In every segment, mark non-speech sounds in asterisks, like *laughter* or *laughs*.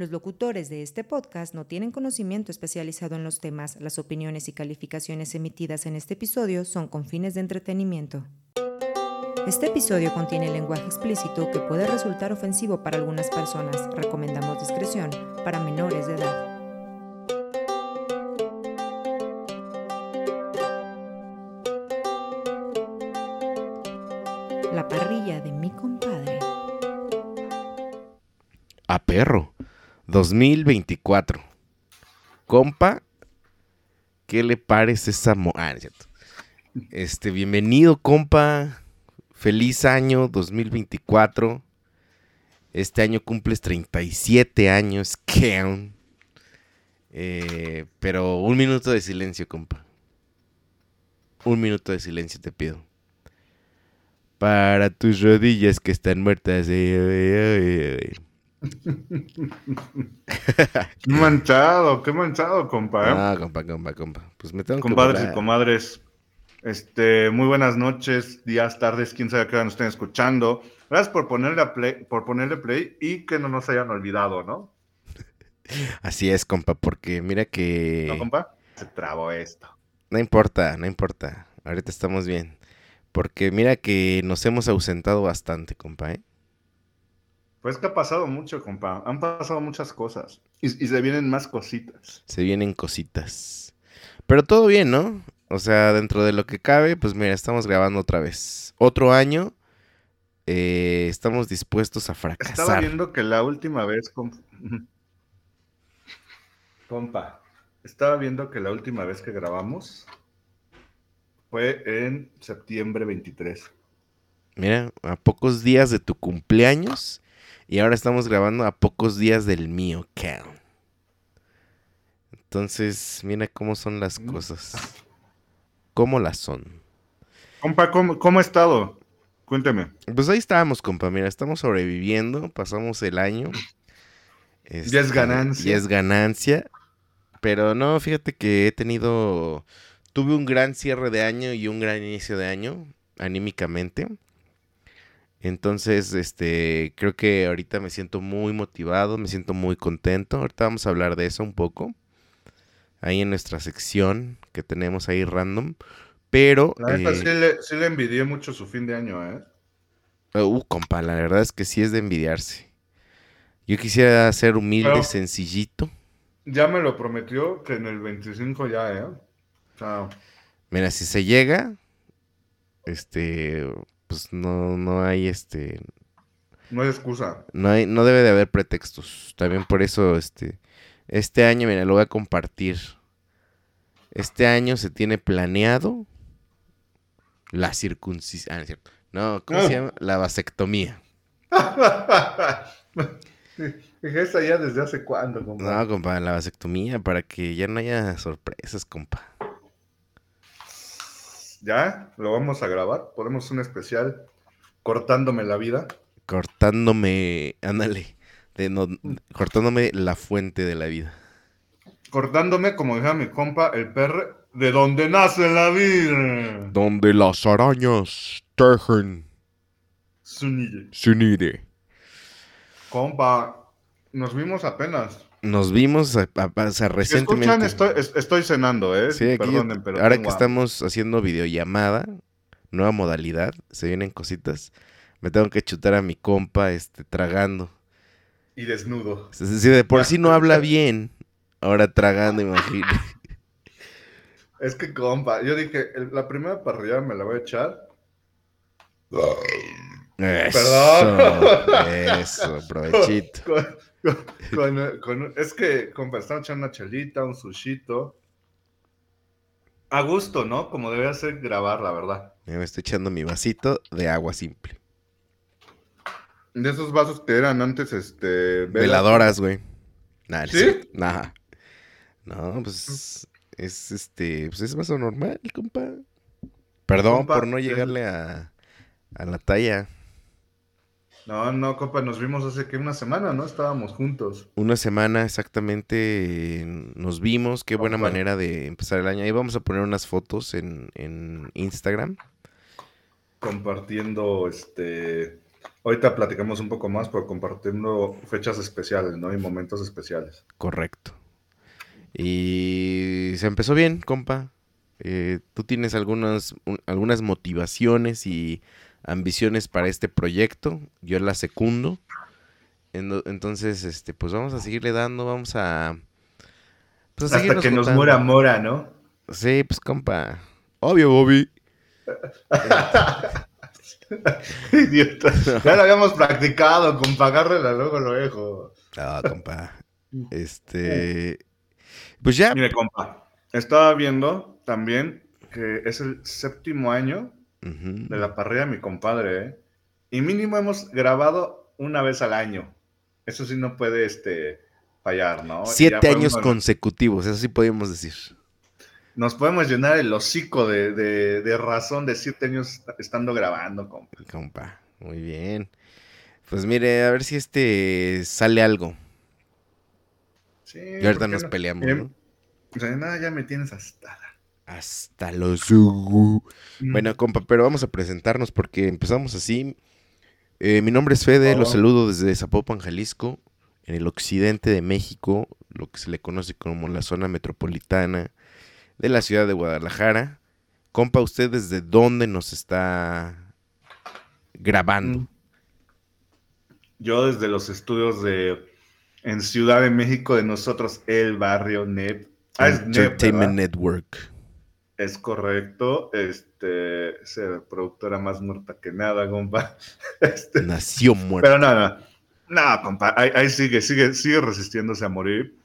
Los locutores de este podcast no tienen conocimiento especializado en los temas. Las opiniones y calificaciones emitidas en este episodio son con fines de entretenimiento. Este episodio contiene lenguaje explícito que puede resultar ofensivo para algunas personas. Recomendamos discreción para menores de edad. La parrilla de mi compadre. A perro. 2024. Compa, ¿qué le parece esa mo ah. Este, bienvenido, compa. Feliz año 2024. Este año cumples 37 años. *laughs* Aún? Eh, pero un minuto de silencio, compa. Un minuto de silencio te pido. Para tus rodillas que están muertas. *laughs* Qué manchado, qué manchado, compa. Ah, compa, compa, compa. Pues me tengo Compadres que y comadres, este, muy buenas noches, días, tardes, quién sabe a qué hora nos estén escuchando. Gracias por ponerle, a play, por ponerle play y que no nos hayan olvidado, ¿no? *laughs* Así es, compa, porque mira que... ¿No, compa? Se trabó esto. No importa, no importa. Ahorita estamos bien. Porque mira que nos hemos ausentado bastante, compa, ¿eh? Pues que ha pasado mucho, compa. Han pasado muchas cosas. Y, y se vienen más cositas. Se vienen cositas. Pero todo bien, ¿no? O sea, dentro de lo que cabe, pues mira, estamos grabando otra vez. Otro año. eh, estamos dispuestos a Estaba fracasar. viendo que la última vez, compa. *laughs* Compa, estaba viendo que la última vez que grabamos fue en septiembre 23. Mira, a pocos días de tu cumpleaños. Y ahora estamos grabando a pocos días del mío, cabrón. Entonces, mira cómo son las Mm. cosas. ¿Cómo las son? Compa, ¿cómo, cómo ha estado? Cuénteme. Pues ahí estábamos, compa. Mira, estamos sobreviviendo. Pasamos el año. Ya es ganancia. Ya es ganancia. Pero no, fíjate que he tenido. Tuve un gran cierre de año y un gran inicio de año, anímicamente. Entonces, este, creo que ahorita me siento muy motivado, me siento muy contento. Ahorita vamos a hablar de eso un poco. Ahí en nuestra sección que tenemos ahí random. Pero. La neta, eh, sí, le, sí le envidié mucho su fin de año, ¿eh? Uh, compa, la verdad es que sí es de envidiarse. Yo quisiera ser humilde, Pero- sencillito. Ya me lo prometió que en el 25 ya, ¿eh? O sea, Mira, si se llega, este, pues no, no hay, este, no hay excusa. no hay, no debe de haber pretextos. También por eso, este, este año, mira, lo voy a compartir. Este año se tiene planeado la circuncisión. Ah, no es cierto. No, ¿cómo se Ah. llama? La vasectomía. *laughs* Esa ya desde hace cuándo, compa. No, compa, la vasectomía para que ya no haya sorpresas, compa. Ya, lo vamos a grabar. Ponemos un especial cortándome la vida. Cortándome, ándale, de no- cortándome la fuente de la vida. Cortándome, como dijera mi compa, el perro, de donde nace la vida. Donde las arañas tejen Zúñiga. su nido. Compa, nos vimos apenas. Nos vimos a- a- a- o sea, Si escuchan, recientemente. estoy, es- estoy cenando, ¿eh? Sí, aquí, Perdonen, pero ahora que estamos haciendo videollamada, nueva modalidad, se vienen cositas. Me tengo que chutar a mi compa, este, tragando. Y desnudo. Si de por sí no habla bien, ahora tragando, imagínate. *laughs* Es que, compa, yo dije, la primera parrillada me la voy a echar. Eso, eso, *laughs* provechito. Con- con- *laughs* con- con- es que, compa, estamos echando una chelita, un sushito. A gusto, ¿no? Como debe ser grabar, la verdad. Me estoy echando mi vasito de agua simple. De esos vasos que eran antes, este... velas. Veladoras, güey. Nah, ¿Sí? Nah. No, pues es este, pues es vaso normal, compa. Perdón Compa, por no llegarle a, a la talla. No, no, compa, nos vimos hace que una semana, ¿no? Estábamos juntos. Una semana exactamente nos vimos. Qué buena Compa. manera de empezar el año. Ahí vamos a poner unas fotos en, en Instagram. Compartiendo, este... Ahorita platicamos un poco más por compartiendo fechas especiales, ¿no? Y momentos especiales. Correcto. Y se empezó bien, compa. Eh, Tú tienes algunas, un- algunas motivaciones y ambiciones para este proyecto. Yo la secundo. Entonces, este, pues vamos a seguirle dando, vamos a... pues, a Hasta que nos juntando. muera Mora, ¿no? Sí, pues compa. Obvio, Bobby. *laughs* Idiota. Ya lo habíamos practicado, con pagarle luego lo dejo. Ah, compa. *laughs* Este. Pues ya. Mire, compa, estaba viendo también que es el séptimo año De la parrilla mi compadre, ¿eh? Y mínimo hemos grabado una vez al año. Eso sí no puede este, fallar, ¿no? Siete años consecutivos, eso sí podemos decir. Nos podemos llenar el hocico de, de- de razón de siete años estando grabando, compa. Compa, muy bien. Pues mire, a ver si este sale algo. Sí, Y ahorita ¿por qué nos no? peleamos, Miren, ¿no? o sea, nada, ya me tienes hasta la- Hasta los... Mm. Bueno, compa, pero vamos a presentarnos porque empezamos así. Eh, mi nombre es Fede, los Oh. saludo desde Zapopan, Jalisco, en el occidente de México, lo que se le conoce como la zona metropolitana de la ciudad de Guadalajara. Compa, ¿usted desde dónde nos está grabando? Mm. Yo desde los estudios de en Ciudad de México de nosotros, el barrio NEP. Ah, NEP, Entertainment. Network. Es correcto. Este, esa productora más muerta que nada, compa. *laughs* Este, Nació muerto. pero nada, no, compa, ahí, ahí sigue, sigue, sigue resistiéndose a morir.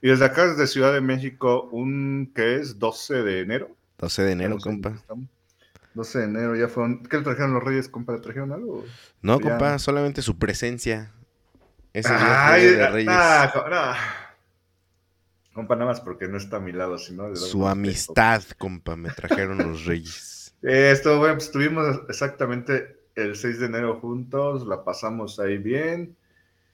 Y desde acá, desde Ciudad de México, un, ¿qué es? 12 de enero. 12 de enero, compa. qué estamos. 12 de enero, ya fueron. ¿Qué le trajeron los Reyes, compa? ¿Le trajeron algo? No, Ya. compa, solamente su presencia. Ese día fue Ay, Día de Reyes. ah, co- no. Compa, nada más porque no está a mi lado, sino Su amistad, compa, me trajeron los reyes. *laughs* Eh, esto, bueno, pues estuvimos exactamente el 6 de enero juntos, la pasamos ahí bien.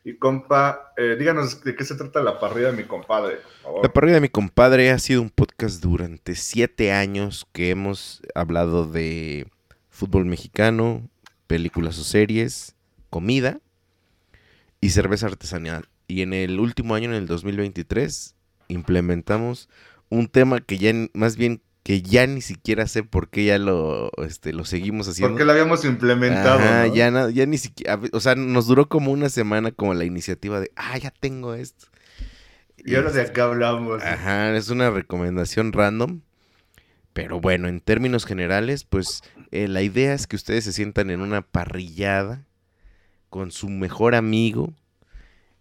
Y compa, eh, díganos de qué se trata la parrilla de mi compadre, por favor. La parrilla de mi compadre ha sido un podcast durante siete años que hemos hablado de fútbol mexicano, películas o series, comida y cerveza artesanal. Y en el último año, en el 2023, implementamos un tema que ya, más bien, que ya ni siquiera sé por qué ya lo, este, lo seguimos haciendo. Porque lo habíamos implementado. Ajá, ¿no? ya, ya ni siquiera, o sea, nos duró como una semana como la iniciativa de, ah, ya tengo esto. Y ahora de este, acá hablamos. Ajá, es una recomendación random. Pero bueno, en términos generales, pues eh, la idea es que ustedes se sientan en una parrillada con su mejor amigo,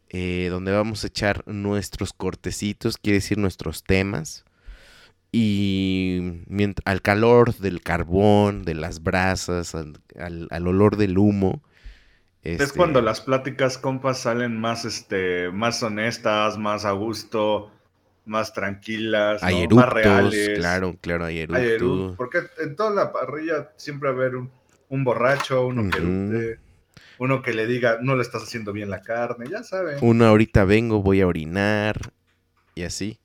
eh, donde vamos a echar nuestros cortecitos, quiere decir nuestros temas. Y al calor del carbón, de las brasas, al, al- al olor del humo. Es este, cuando las pláticas, compas, salen más, este, más honestas, más a gusto, más tranquilas, más reales. claro, claro, hay Hay eructos. porque en toda la parrilla siempre va a haber un, un borracho, uno que uno que le diga, no le estás haciendo bien la carne, ya saben. Una ahorita vengo, voy a orinar y así.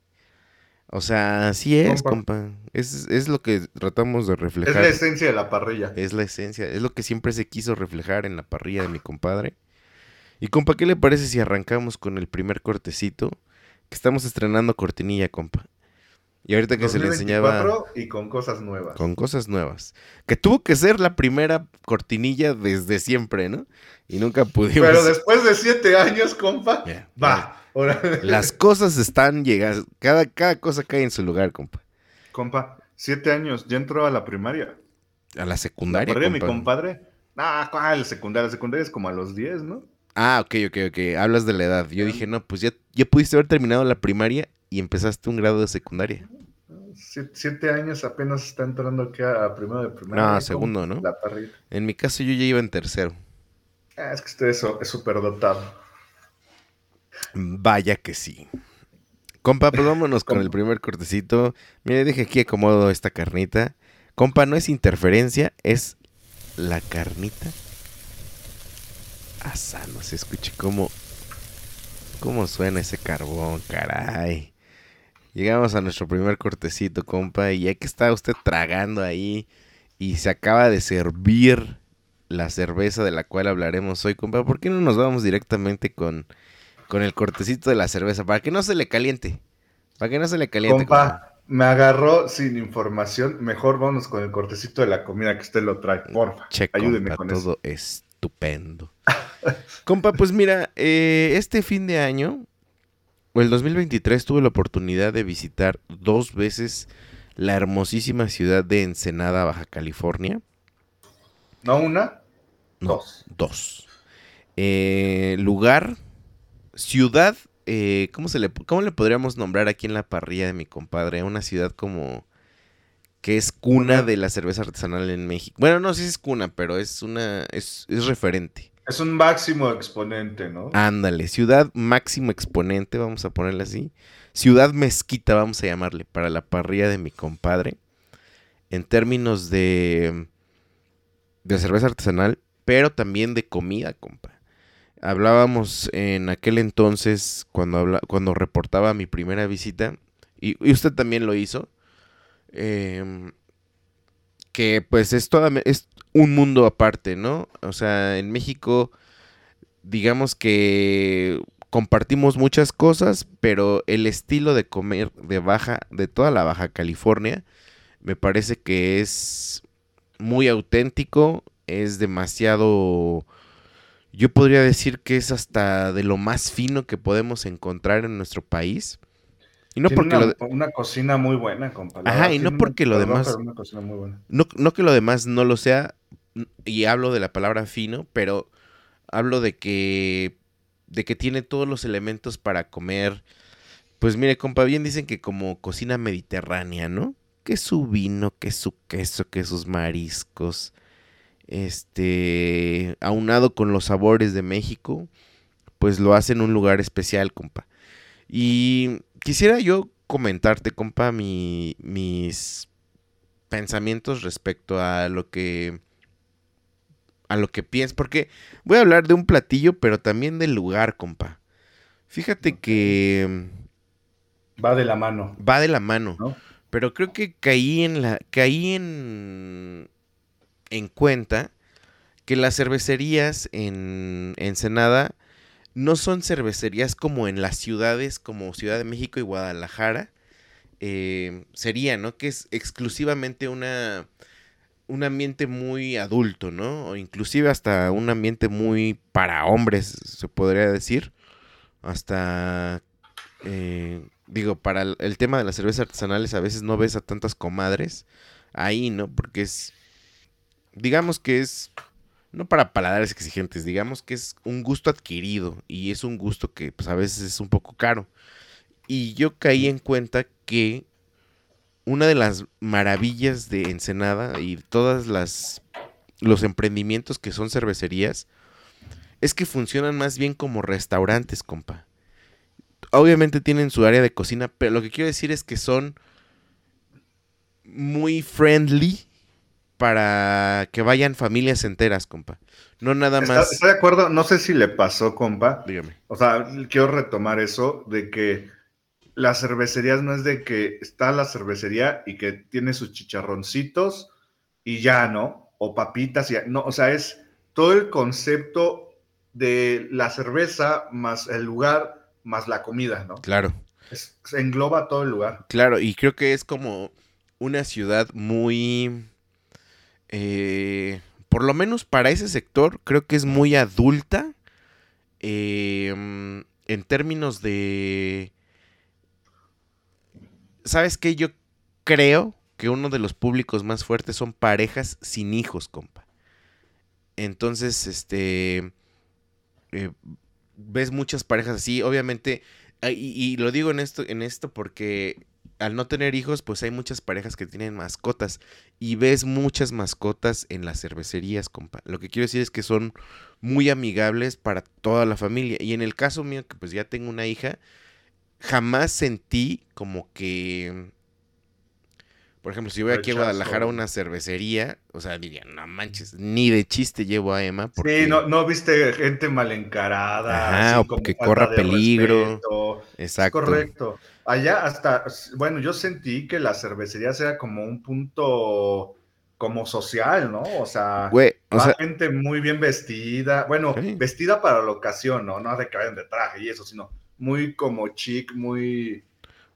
O sea, así es, Compa. compa. Es, es lo que tratamos de Es reflejar. la esencia de la parrilla. Es la esencia, es lo que siempre se quiso reflejar en la parrilla de mi compadre. Y compa, ¿qué le parece si arrancamos con el primer cortecito? Que estamos estrenando cortinilla, compa. Y ahorita que se le enseñaba 2024 y con cosas nuevas. con cosas nuevas. Que tuvo que ser la primera cortinilla desde siempre, ¿no? Y nunca pudimos. Pero después de siete años, compa, va. Las cosas están llegando. Cada, cada cosa cae en su lugar, compa. compa, siete años, ya entró a la primaria. A la La secundaria, parrilla de mi compa. compadre. Ah, ¿cuál? Secundaria. Secundaria es como a los 10, ¿no? Ah, ok, ok, ok. Hablas de la edad. Yo dije, no, pues ya, ya pudiste haber terminado la primaria y empezaste un grado de secundaria. Siete, años apenas está entrando aquí a, primero de primaria. No, ¿cómo? segundo, ¿no? La parrilla. En mi caso yo ya iba en tercero. Ah, es que usted es súper dotado. Vaya que sí. Compa, pues vámonos con el primer cortecito. Mire, deje aquí acomodo esta carnita. Compa, no es interferencia, es la carnita asando. Se escuche cómo, cómo suena ese carbón, caray. Llegamos a nuestro primer cortecito, compa, y ya que está usted tragando ahí y se acaba de servir la cerveza de la cual hablaremos hoy, compa, ¿por qué no nos vamos directamente con, con el cortecito de la cerveza? Para que no se le caliente. Para que no se le caliente. Compa, me agarró sin información. Mejor vamos con el cortecito de la comida que usted lo trae, porfa. Che, ayúdeme con todo estupendo. compa, pues mira, eh, este fin de año, el 2023, tuve la oportunidad de visitar dos veces la hermosísima ciudad de Ensenada, Baja California. ¿No una? dos. Dos. Eh, lugar, ciudad, eh, ¿cómo, se le, ¿cómo le podríamos nombrar aquí en la parrilla de mi compadre? Una ciudad como que es cuna de la cerveza artesanal en México. Bueno, no sé si es cuna, pero es una, es, es referente. Es un máximo exponente, ¿no? Ándale, ciudad máximo exponente, vamos a ponerle así. Ciudad mezquita, vamos a llamarle, para la parrilla de mi compadre. En términos de de cerveza artesanal, pero también de comida, compa. Hablábamos en aquel entonces, cuando, habla, cuando reportaba mi primera visita, y, usted también lo hizo, em, que pues es, toda, es un mundo aparte, ¿no? O sea, en México, digamos que compartimos muchas cosas, pero el estilo de comer de baja, de toda la Baja California, me parece que es muy auténtico, es demasiado, yo podría decir que es hasta de lo más fino que podemos encontrar en nuestro país. Y no porque una, una, cocina muy buena, compadre. Ajá, y no porque lo demás. No, no que lo demás no lo sea, y hablo de la palabra fino, pero hablo de que de que tiene todos los elementos para comer. Pues mire, compa, bien dicen que como cocina mediterránea, ¿no? que su vino, que su queso, que sus mariscos, este, aunado con los sabores de México, pues lo hacen un lugar especial, compa. Y quisiera yo comentarte, compa, mis pensamientos respecto a lo que a lo que piensas, porque voy a hablar de un platillo, pero también del lugar, compa. Fíjate que va de la mano. Va de la mano. ¿no? Pero creo que caí en la. caí en. en cuenta que las cervecerías en Ensenada no son cervecerías como en las ciudades como Ciudad de México y Guadalajara. Eh, sería, ¿no? Que es exclusivamente una. un ambiente muy adulto, ¿no? O inclusive hasta un ambiente muy para hombres, se podría decir. Hasta. Eh, digo, para el, tema de las cervezas artesanales a veces no ves a tantas comadres ahí, ¿no? Porque es, digamos que es, no para paladares exigentes, digamos que es un gusto adquirido y es un gusto que pues a veces es un poco caro. Y yo caí en cuenta que una de las maravillas de Ensenada y todas las los emprendimientos que son cervecerías es que funcionan más bien como restaurantes, compa obviamente tienen su área de cocina, pero lo que quiero decir es que son muy friendly para que vayan familias enteras, compa. No nada más. Estoy de acuerdo, no sé si le pasó, compa. Dígame. O sea, quiero retomar eso de que las cervecerías no es de que está la cervecería y que tiene sus chicharroncitos y ya, ¿no? O papitas y ya. No, o sea, es todo el concepto de la cerveza más el lugar más la comida, ¿no? Claro. se engloba todo el lugar. Claro, y creo que es como una ciudad muy... Eh, por lo menos para ese sector, creo que es muy adulta. Em, en términos de... ¿Sabes qué? Yo creo que uno de los públicos más fuertes son parejas sin hijos, compa. Entonces, este... Eh, ves muchas parejas así, obviamente, ah, y, lo digo en esto, en esto porque al no tener hijos, pues hay muchas parejas que tienen mascotas y ves muchas mascotas en las cervecerías, compa. Lo que quiero decir es que son muy amigables para toda la familia. Y en el caso mío, que pues ya tengo una hija, jamás sentí como que por ejemplo, si voy aquí a Guadalajara a una cervecería, o sea, diría, no manches, ni de chiste llevo a Emma. Porque... Sí, no, no viste gente mal encarada. Ajá, o que corra peligro. Exacto. correcto. Allá hasta, bueno, yo sentí que la cervecería sea como un punto como social, ¿no? O sea. Güey, O sea, gente muy bien vestida, bueno, vestida para la ocasión, ¿no? No de que vayan de traje y eso, sino muy como chic, muy,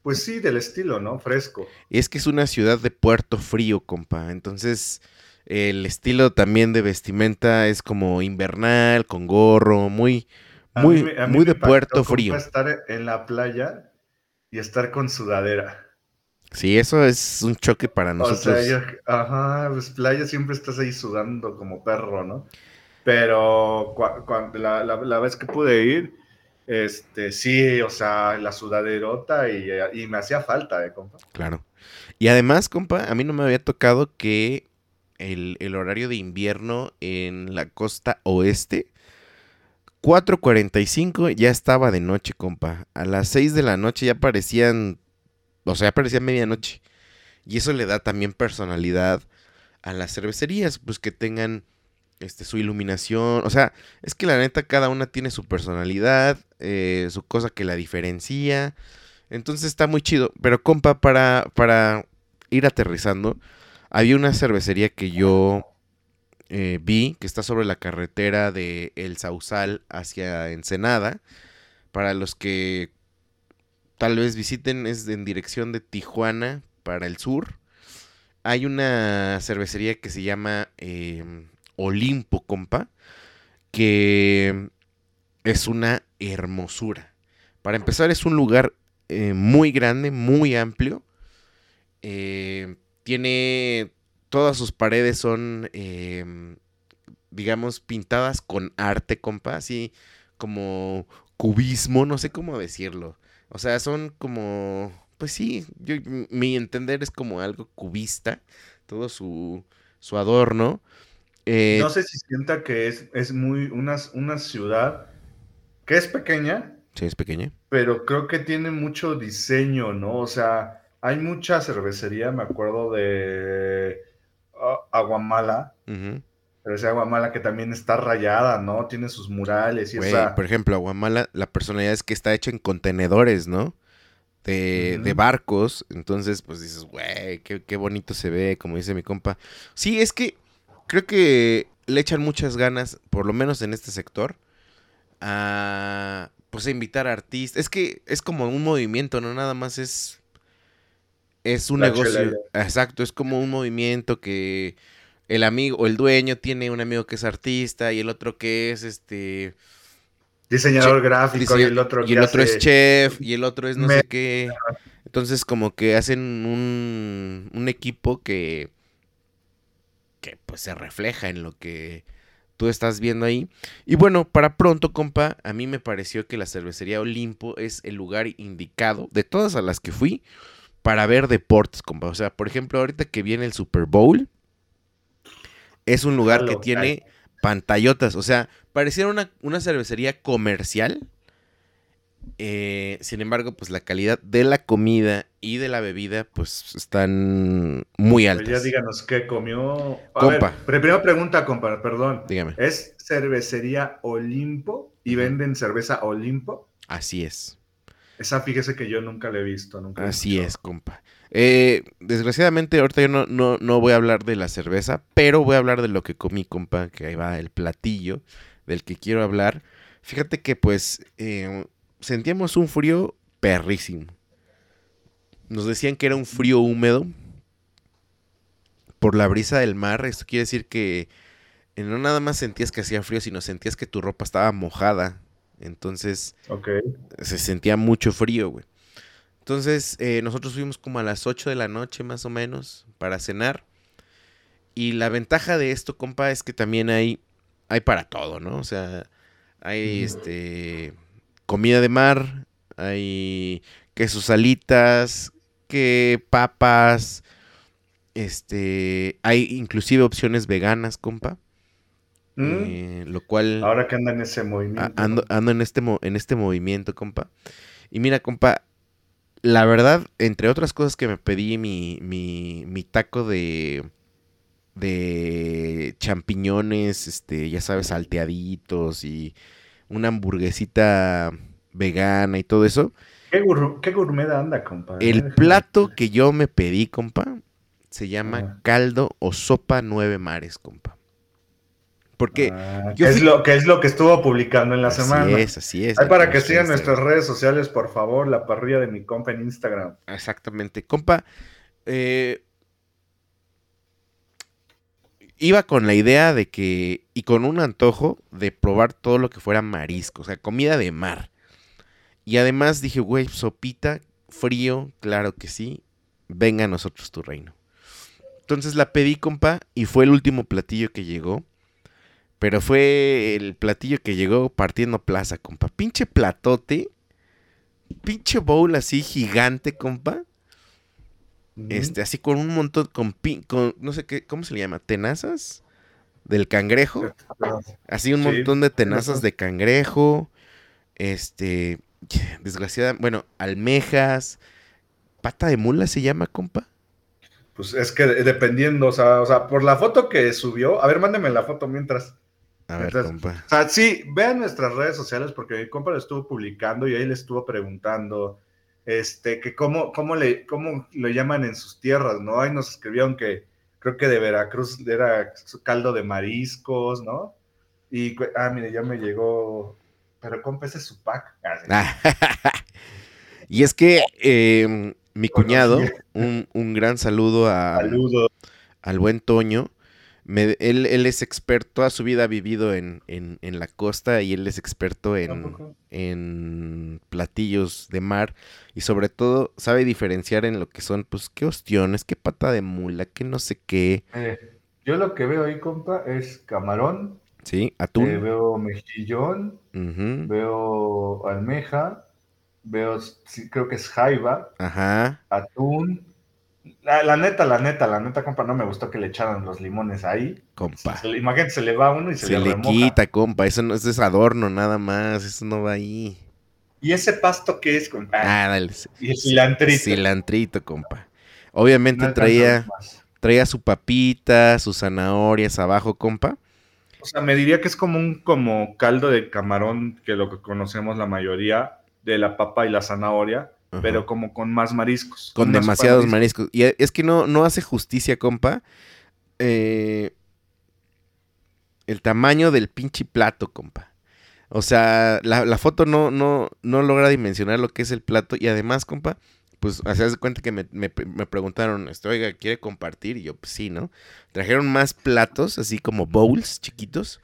pues sí, del estilo, ¿no? Fresco. Y es que es una ciudad de puerto frío, compa. Entonces, el estilo también de vestimenta es como invernal, con gorro, muy, muy, muy de puerto frío. Estar en la playa y estar con sudadera. Sí, eso es un choque para nosotros. O sea, ajá, pues playa siempre estás ahí sudando como perro, ¿no? Pero cuando la, vez que pude ir, este, sí, o sea, la sudaderota y, y me hacía falta, ¿eh, compa? Claro. Y además, compa, a mí no me había tocado que el, el horario de invierno en la costa oeste, 4.45 ya estaba de noche, compa. A las 6 de la noche ya parecían o sea, parecía medianoche. Y eso le da también personalidad a las cervecerías, pues que tengan este, su iluminación. O sea, es que la neta cada una tiene su personalidad, eh, su cosa que la diferencia. Entonces está muy chido. Pero compa, para, para ir aterrizando, había una cervecería que yo eh, vi, que está sobre la carretera de El Sausal hacia Ensenada. Para los que tal vez visiten, es en dirección de Tijuana para el sur. Hay una cervecería que se llama em, Olimpo, compa, que es una hermosura. Para empezar, es un lugar eh, muy grande, muy amplio. Eh, tiene todas sus paredes son, em, digamos, pintadas con arte, compa, así como cubismo, no sé cómo decirlo. O sea, son como, pues sí, yo, mi entender es como algo cubista, todo su, su adorno. Eh, no sé si sienta que es, es muy una, una ciudad que es pequeña. Sí, es pequeña. Pero creo que tiene mucho diseño, ¿no? O sea, hay mucha cervecería, me acuerdo de ah, Aguamala. Pero esa Aguamala que también está rayada, ¿no? Tiene sus murales y Por ejemplo, Aguamala, la personalidad es que está hecha en contenedores, ¿no? De, de barcos. Entonces, pues dices, güey, qué, qué bonito se ve, como dice mi compa. Sí, es que creo que le echan muchas ganas, por lo menos en este sector, a pues a invitar a artistas. Es que es como un movimiento, no nada más es es un negocio. Exacto, es como un movimiento que el amigo o el dueño tiene un amigo que es artista y el otro que es este diseñador gráfico y el otro y el otro es chef y el otro es no sé qué. Entonces como que hacen un, un equipo que que pues se refleja en lo que tú estás viendo ahí. Y bueno, para pronto, compa, a mí me pareció que la cervecería Olimpo es el lugar indicado de todas a las que fui para ver deportes, compa. O sea, por ejemplo, ahorita que viene el Super Bowl, es un lugar que tiene pantallotas. O sea, pareciera una, cervecería comercial. Eh, sin embargo, pues la calidad de la comida y de la bebida, pues están muy altas. ya díganos qué comió. compa. primera pregunta, compa, perdón. Dígame. ¿Es cervecería Olimpo y venden cerveza Olimpo? Así es. Esa fíjese que yo nunca la he visto. Nunca Así es, compa. Eh, desgraciadamente, ahorita yo no, no, voy a hablar de la cerveza, pero voy a hablar de lo que comí, compa, que ahí va el platillo del que quiero hablar. Fíjate que pues eh, sentíamos un frío perrísimo. Nos decían que era un frío húmedo por la brisa del mar. Esto quiere decir que eh, no nada más sentías que hacía frío, sino sentías que tu ropa estaba mojada. Entonces se sentía mucho frío, güey. Entonces, eh, nosotros fuimos como a las 8 de la noche más o menos para cenar. Y la ventaja de esto, compa, es que también hay, hay para todo, ¿no? O sea, hay este comida de mar, hay quesos alitas, que papas, este, hay inclusive opciones veganas, compa. Mm. Eh, lo cual... Ahora que anda en ese movimiento. Ando, ando en, este, en este movimiento, compa. Y mira, compa, la verdad, entre otras cosas que me pedí mi, mi, mi taco de, de champiñones, este, ya sabes, salteaditos y una hamburguesita vegana y todo eso. ¿Qué, gourmet anda, compa? El plato que yo me pedí, compa, se llama caldo o sopa nueve mares, compa. Porque ah, es lo que es lo que estuvo publicando en la semana. Así es, así es. para que sigan nuestras redes sociales, por favor, la parrilla de mi compa en Instagram. Exactamente. Compa, eh, iba con la idea de que, y con un antojo de probar todo lo que fuera marisco, o sea, comida de mar. Y además dije, güey, sopita, frío, claro que sí, venga a nosotros tu reino. Entonces la pedí, compa, y fue el último platillo que llegó. Pero fue el platillo que llegó partiendo plaza, compa. Pinche platote. Pinche bowl así gigante, compa. Este, así con un montón, con, con, no sé qué, ¿cómo se le llama? ¿Tenazas? Del cangrejo. Así un montón de tenazas de cangrejo. Este, desgraciada, bueno, almejas. ¿Pata de mula se llama, compa? Pues es que dependiendo, o sea, o sea, por la foto que subió, a ver, mándeme la foto mientras. A ver, compa. O sea, sí, vean nuestras redes sociales porque mi compa lo estuvo publicando y ahí le estuvo preguntando este, que cómo, cómo, le, cómo lo llaman en sus tierras, ¿no? Ahí nos escribieron que creo que de Veracruz era caldo de mariscos, ¿no? Y, ah, mire, ya me llegó, pero compa, ese es su pack. Ah, *laughs* y es que em, mi cuñado, un, un, gran saludo, a, saludo al buen Toño, él, es experto, toda su vida ha vivido en, la costa y él es experto en, platillos de mar y sobre todo sabe diferenciar en lo que son, pues, qué ostiones, qué pata de mula, qué no sé qué. Eh, yo lo que veo ahí, compa, es camarón. Sí, atún. Eh, veo mejillón, veo almeja, veo, creo que es jaiba, Ajá. atún, la, neta, la neta, la neta, compa, no me gustó que le echaran los limones ahí. Compa. imagínate, se le va uno y se, se le, quita, compa. Eso no es adorno nada más. Eso no va ahí. ¿Y ese pasto qué es, compa? Ah, dale. Y el cilantrito. Cilantrito, compa. Obviamente traía, traía su papita, sus zanahorias abajo, compa. O sea, me diría que es como un como caldo de camarón, que lo que conocemos la mayoría, de la papa y la zanahoria pero como con más mariscos. Con, demasiados mariscos. Y es que no, no hace justicia, compa. Eh, el tamaño del pinche plato, compa. O sea, la, foto no, no, no logra dimensionar lo que es el plato. Y además, compa, pues hace cuenta que me, me, preguntaron, este, oiga, ¿quiere compartir? Y yo, pues sí, ¿no? Trajeron más platos, así como bowls chiquitos.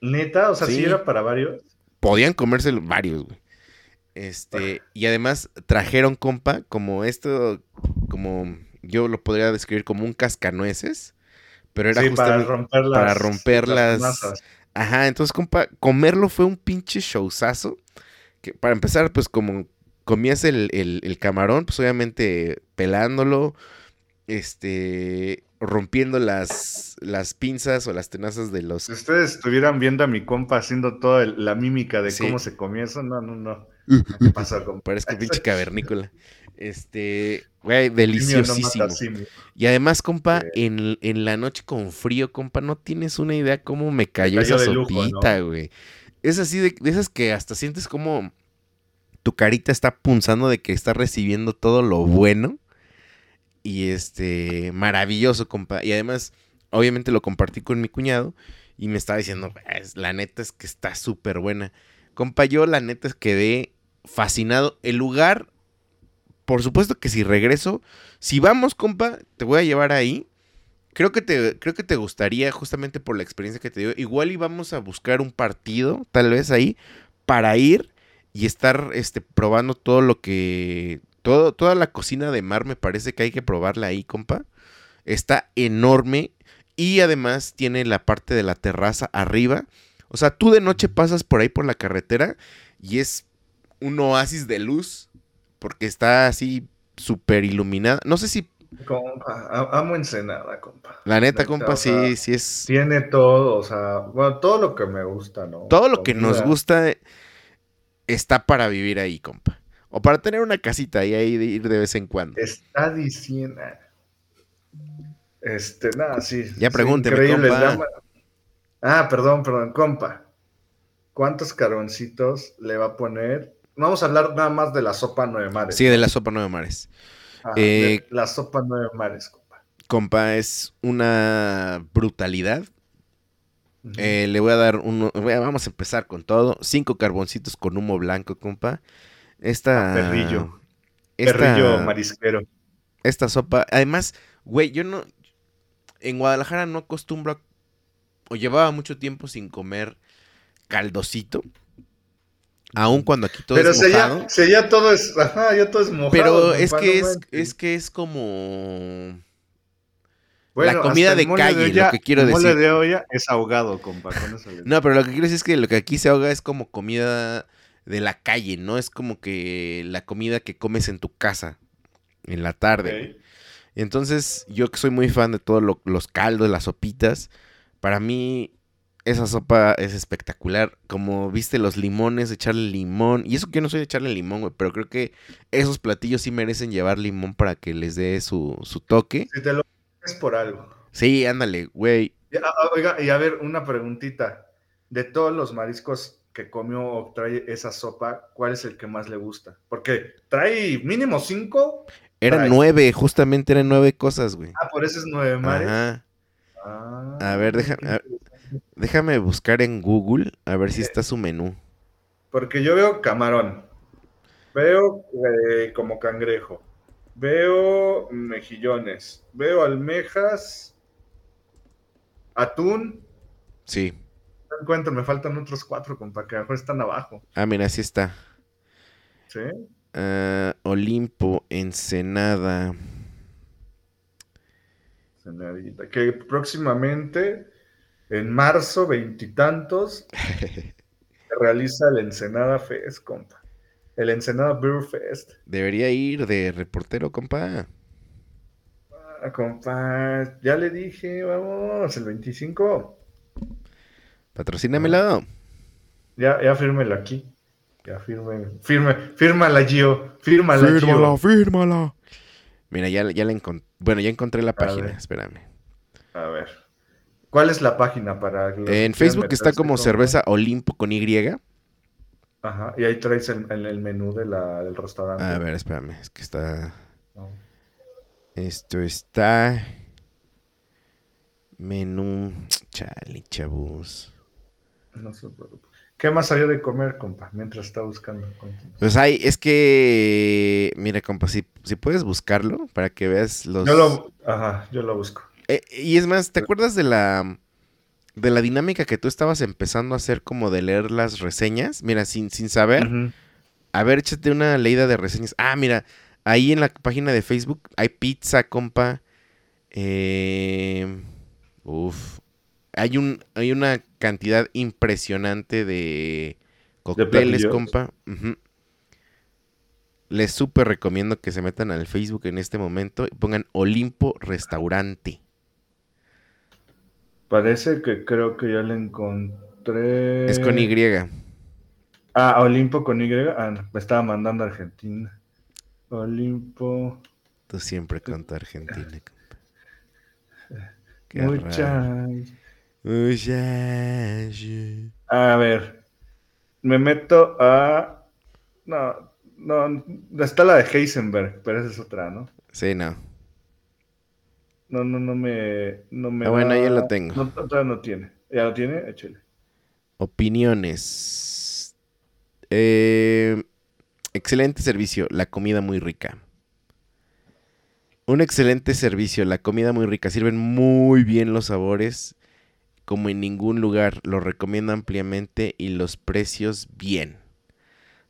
Neta, o sea, sí, era para varios. Podían comerse varios, güey. Este, y además trajeron, compa, como esto, como yo lo podría describir como un cascanueces, pero era justamente para romper las, Ajá, entonces, compa, comerlo fue un pinche showzazo. Que para empezar, pues como comías el, el, camarón, pues obviamente pelándolo, este, rompiendo las, las pinzas o las tenazas de los... Si ustedes estuvieran viendo a mi compa haciendo toda la mímica de cómo se comía eso, no, no, no. ¿Qué pasa, compa? Parece pinche cavernícola. Este, güey, deliciosísimo. y además, compa, en, la noche con frío, compa, no tienes una idea cómo me cayó, esa sopita, güey. Es así de, de esas que hasta sientes como tu carita está punzando de que está recibiendo todo lo bueno y este, maravilloso, compa. Y además, obviamente lo compartí con mi cuñado y me estaba diciendo, la neta es que está súper buena. Compa, yo la neta es que quedé fascinado. El lugar, por supuesto que si regreso, si vamos, compa, te voy a llevar ahí. Creo que te, creo que te gustaría, justamente por la experiencia que te dio. Igual íbamos a buscar un partido, tal vez ahí, para ir y estar este, probando todo lo que toda la cocina de mar me parece que hay que probarla ahí, compa. Está enorme y además tiene la parte de la terraza arriba. O sea, tú de noche pasas por ahí por la carretera y es un oasis de luz porque está así súper iluminada. No sé si... Compa, amo Ensenada, compa. La neta, compa, sí, sí es... Tiene todo, o sea, bueno, todo lo que me gusta, ¿no? Todo lo que nos gusta está para vivir ahí, compa. O para tener una casita y ahí de ir de vez en cuando. Está diciendo. Este, nada, sí. Ya pregúnteme, compa. Ah, perdón, perdón, compa. ¿Cuántos carboncitos le va a poner? Vamos a hablar nada más de la sopa nueve mares. Sí, de la sopa nueve mares. Eh, la sopa nueve mares, compa. Compa, es una brutalidad. Eh, le voy a dar uno. Vamos a empezar con todo. Cinco carboncitos con humo blanco, compa. Esta. Ah, perrillo. perrillo marisquero. Esta sopa. Además, güey, yo no. En Guadalajara no acostumbro. o llevaba mucho tiempo sin comer caldosito. Aún cuando aquí todo es mojado. Pero ya todo es, ajá, ya todo es mojado. Pero es que es, es que es como la comida de calle, lo que quiero decir. El mole de olla es ahogado, compa. no, pero lo que quiero decir es que lo que aquí se ahoga es como comida de la calle, ¿no? Es como que la comida que comes en tu casa en la tarde. Entonces, yo que soy muy fan de todos los caldos, las sopitas, para mí esa sopa es espectacular. Como viste los limones, echarle limón. Y eso que yo no soy de echarle limón, güey. Pero creo que esos platillos sí merecen llevar limón para que les dé su, su toque. Si te lo es por algo. Sí, ándale, güey. Ah, oiga, y a ver, una preguntita. De todos los mariscos que comió o trae esa sopa, ¿cuál es el que más le gusta? Porque trae mínimo cinco. Eran nueve, justamente eran nueve cosas, güey. Ah, por eso es nueve mares. Ajá. Ah, a ver, déjame, déjame buscar en Google a ver si está su menú. Porque yo veo camarón, veo eh, como cangrejo, Veo mejillones, veo almejas, atún. Sí. No encuentro, me faltan otros cuatro, compa, que a lo mejor están abajo. Ah, mira, así está. Sí. Ah, Olimpo, Ensenada. Ensenadita. Que próximamente, en marzo, veintitantos, se realiza el Ensenada Fest, compa. El Ensenada Beer Fest. Debería ir de reportero, compa. Ah, compa, ya le dije, vamos, el 25. Patrocínamelo. Ya, ya fírmelo aquí. Ya firme, firme, fírmala, Gio. Fírmala, fírmala, fírmala. Mira, ya, ya la encontré. Bueno, ya encontré la página, espérame. A ver. ¿Cuál es la página para En Facebook está como cerveza Olimpo con Y. Ajá, y ahí traes el, el, menú de la, del restaurante. A ver, espérame, es que está... Esto está... Menú... Chale, chavos. No se preocupe. ¿Qué más había de comer, compa? Mientras está buscando. Pues hay, es que... Mira, compa, si, si puedes buscarlo para que veas los... Yo lo... Ajá, yo lo busco. Eh, y es más, ¿te acuerdas de la de la dinámica que tú estabas empezando a hacer como de leer las reseñas, mira, sin, sin saber, a ver, échate una leída de reseñas. Ah, mira, ahí en la página de Facebook hay pizza, compa. Eh, uf. Hay, un, hay una cantidad impresionante de cócteles, compa. Les súper recomiendo que se metan al Facebook en este momento y pongan Olimpo Restaurante. Parece que creo que ya le encontré. Es con Y. Ah, Olimpo con Y. Ah, me estaba mandando a Argentina. Olimpo. Tú siempre canta Argentina. Muchas. A ver. Me meto a. No, no. Está la de Heisenberg, pero esa es otra, ¿no? Sí, no. No, no, no me. No me ah, bueno, ya lo tengo. No, todavía no tiene. ¿Ya lo tiene? Échale. Opiniones. Eh, excelente servicio, la comida muy rica. Un excelente servicio, la comida muy rica. Sirven muy bien los sabores, como en ningún lugar. Lo recomiendo ampliamente y los precios bien.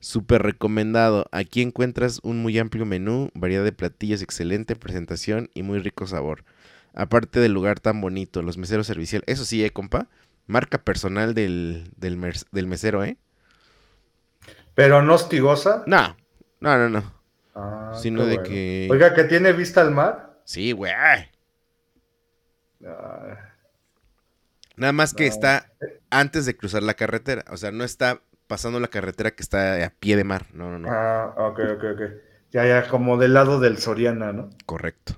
Súper recomendado. Aquí encuentras un muy amplio menú, variedad de platillos, excelente presentación y muy rico sabor. Aparte del lugar tan bonito, los meseros servicial. Eso sí, eh, compa. Marca personal del, del, mesero, ¿eh? ¿Pero no hostigosa? No, no, no, no. Ah, Sino de que... Oiga, ¿que tiene vista al mar? Sí, güey. Nada más que está antes de cruzar la carretera. O sea, no está pasando la carretera que está a pie de mar. No, no, no. Ah, ok, ok, ok. Ya, ya, como del lado del Soriana, ¿no? Correcto.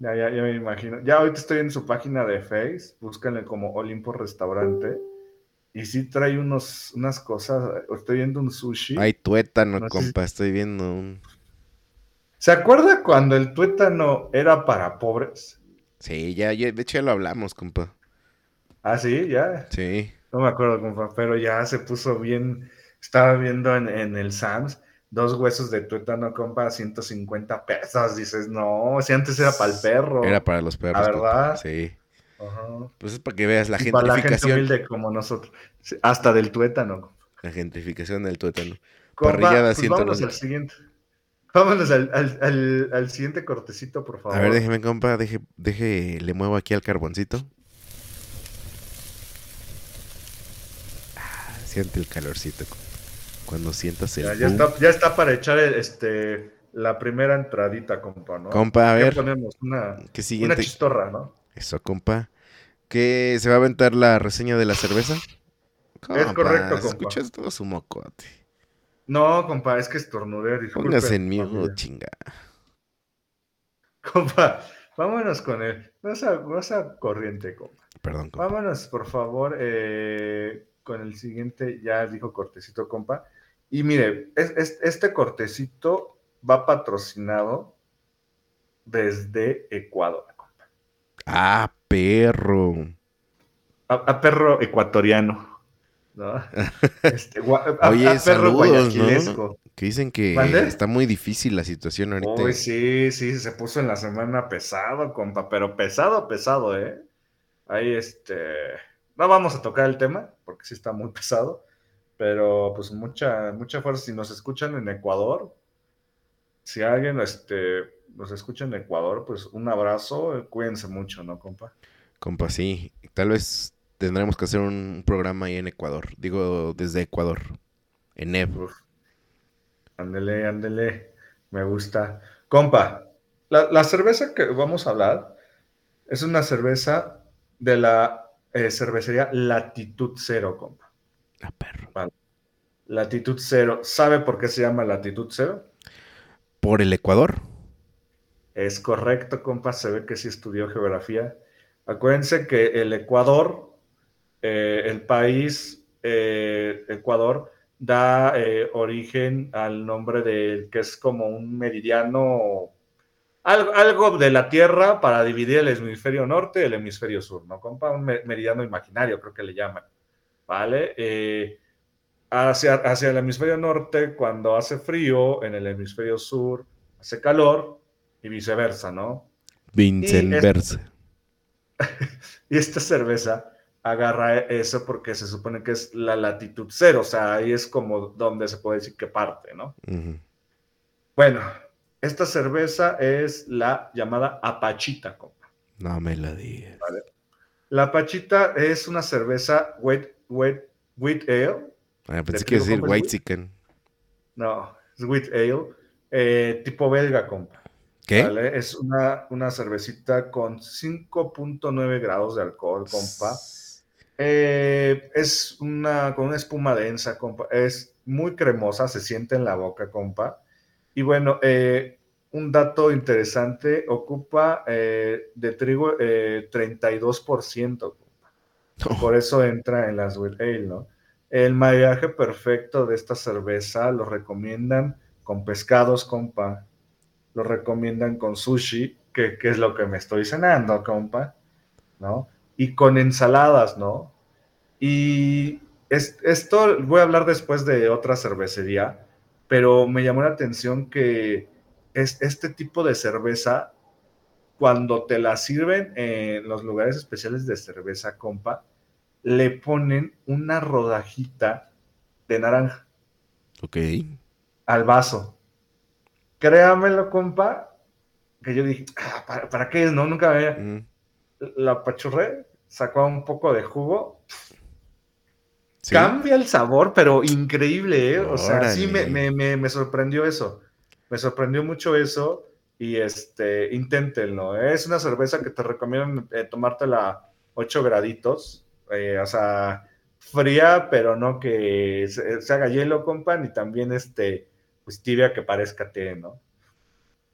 Ya, ya, ya me imagino. Ya ahorita estoy en su página de Face, búsquenle como Olimpo Restaurante. Y sí trae unos, unas cosas. Estoy viendo un sushi. Ay, tuétano, compa. Estoy viendo un. ¿Se acuerda cuando el tuétano era para pobres? Sí, ya, ya, de hecho ya lo hablamos, compa. Ah, sí, ya. Sí. No me acuerdo, compa, pero ya se puso bien. Estaba viendo en, en el Sams dos huesos de tuétano, compa, 150 pesos. Dices, no, si antes era para el perro. Era para los perros. ¿La verdad? Sí. Pues es para que veas la y gentrificación. Para la gente humilde como nosotros. Hasta del tuétano. La gentrificación del tuétano. Compa, Parrillada pues vámonos al siguiente. Vámonos al, al, al, siguiente cortecito, por favor. A ver, déjeme, compa, deje, deje, le muevo aquí al carboncito. Ah, siente el calorcito, Cuando sientas el. Ya, está, ya está para echar este, la primera entradita, compa, ¿no? Compa, a ver. ponemos una, una chistorra, ¿no? Eso, compa. ¿Qué se va a aventar la reseña de la cerveza? es correcto, compa. Escuchas todo su mocote. No, compa, es que estornudé, disculpe. Póngase en mí, chinga. Compa, vámonos con él. Vas a, corriente, compa. Perdón, compa. Vámonos, por favor, eh, con el siguiente, ya dijo cortecito, compa. Y mire, este cortecito va patrocinado desde Ecuador, compa. Ah, perro. a perro ecuatoriano. ¿no? *laughs* Este, Oye, saludos, ¿no? Que dicen que está muy difícil la situación ahorita. Uy, sí, sí, se puso en la semana pesado, compa, pero pesado, pesado, ¿eh? Ahí, este, no vamos a tocar el tema, porque sí está muy pesado, pero pues mucha, mucha fuerza. Si nos escuchan en Ecuador, si alguien, este, nos escucha en Ecuador, pues un abrazo, cuídense mucho, ¿no, compa? Compa, sí, tal vez tendremos que hacer un programa ahí en Ecuador. Digo, desde Ecuador. En EV. Ándele, ándele. Me gusta. Compa, la, cerveza que vamos a hablar es una cerveza de la eh, cervecería Latitud Cero, compa. La perro. Latitud Cero. ¿Sabe por qué se llama Latitud Cero? ¿Por el Ecuador? Es correcto, compa. Se ve que sí estudió geografía. Acuérdense que el Ecuador eh, el país eh, Ecuador da eh, origen al nombre de que es como un meridiano, algo, de la Tierra para dividir el hemisferio norte y el hemisferio sur, ¿no, compa? Un meridiano imaginario, creo que le llaman, ¿vale? hacia, hacia el hemisferio norte, cuando hace frío, en el hemisferio sur hace calor y viceversa, ¿no? Viceversa. *laughs* y esta cerveza agarra eso porque se supone que es la latitud cero, o sea, ahí es como donde se puede decir que parte, ¿no? Bueno, esta cerveza es la llamada apachita, compa. No me la digas. La apachita es una cerveza wheat, wheat, wheat ale. Ah, pensé que decir white chicken. No, es wheat ale, eh, tipo belga, compa. ¿Qué? Es una, una cervecita con 5.9 grados de alcohol, compa. Eh, es una con una espuma densa, compa. Es muy cremosa, se siente en la boca, compa. Y bueno, eh, un dato interesante, ocupa eh, de trigo 32%, compa. Por eso entra en las Wheat Ale, ¿no? El maridaje perfecto de esta cerveza lo recomiendan con pescados, compa. Lo recomiendan con sushi, que es lo que me estoy cenando, compa, ¿no? y con ensaladas, ¿no? Y esto voy a hablar después de otra cervecería, pero me llamó la atención que es, este tipo de cerveza, cuando te la sirven en los lugares especiales de cerveza, compa, le ponen una rodajita de naranja. Ok. Al vaso. Créamelo, compa, que yo dije, ah, ¿para, qué? No, nunca había. Mm. La pachurré sacó un poco de jugo. Cambia el sabor, pero increíble, ¿eh? O sea, sí me, sorprendió eso. Me sorprendió mucho eso. Y este, inténtenlo. ¿eh? Es una cerveza que te recomiendo eh, tomártela 8 graditos. Eh, o sea, fría, pero no que se, haga hielo, compa, ni también este, pues tibia que parezca té, ¿no?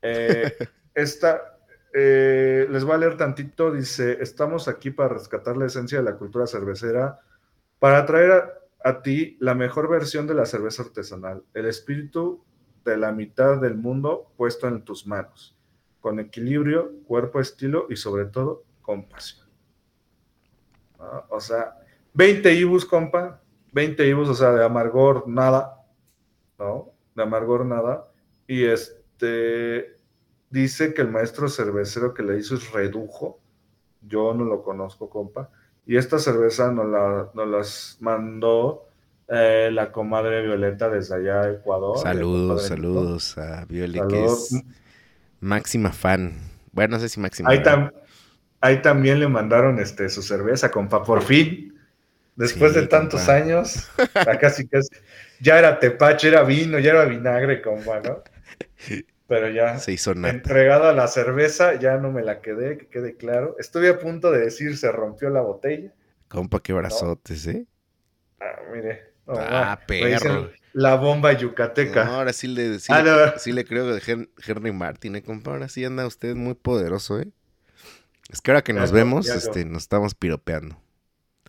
*laughs* esta, eh, les voy a leer tantito, dice, estamos aquí para rescatar la esencia de la cultura cervecera, para traer a, ti la mejor versión de la cerveza artesanal, el espíritu de la mitad del mundo puesto en tus manos, con equilibrio, cuerpo, estilo y sobre todo compasión. O sea, 20 ibus, compa, 20 ibus, o sea, de amargor nada, ¿no? De amargor nada. Y este dice que el maestro cervecero que le hizo es redujo. Yo no lo conozco, compa. Y esta cerveza nos, la, nos las mandó eh, la comadre Violeta desde allá Ecuador. Saludos, saludos a Violeta, que es máxima fan. Bueno, no sé si máxima. Ahí, ahí también le mandaron este, su cerveza, compa, por fin. Después de tantos años, casi casi. Ya era tepache, era vino, ya era vinagre, compa, ¿no? *laughs* Pero ya se hizo entregado a la cerveza, ya no me la quedé, que quede claro. Estuve a punto de decir se rompió la botella. Compa, qué brazotes, ¿eh? Ah, mire. ah, perro. La bomba yucateca. ahora sí le, sí, ah, sí le creo de Henry Martin, ¿eh, compa? Ahora sí anda usted muy poderoso, ¿eh? Es que ahora que nos vemos, este, nos estamos piropeando.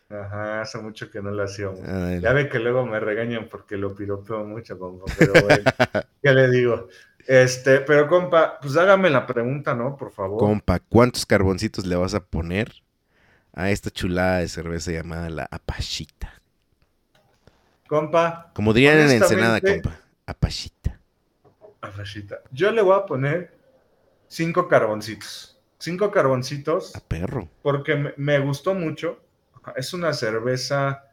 Ajá, hace mucho que no lo hacíamos. ya ve que luego me regañan porque lo piropeo mucho, compa, pero bueno, *laughs* ¿qué le digo? Este, pero compa, pues hágame la pregunta, ¿no? Por favor. Compa, ¿cuántos carboncitos le vas a poner a esta chulada de cerveza llamada la Apachita? Compa. Como dirían en Ensenada, compa. Apachita. Apachita. Yo le voy a poner cinco carboncitos. Cinco carboncitos. A perro. Porque me, gustó mucho. Es una cerveza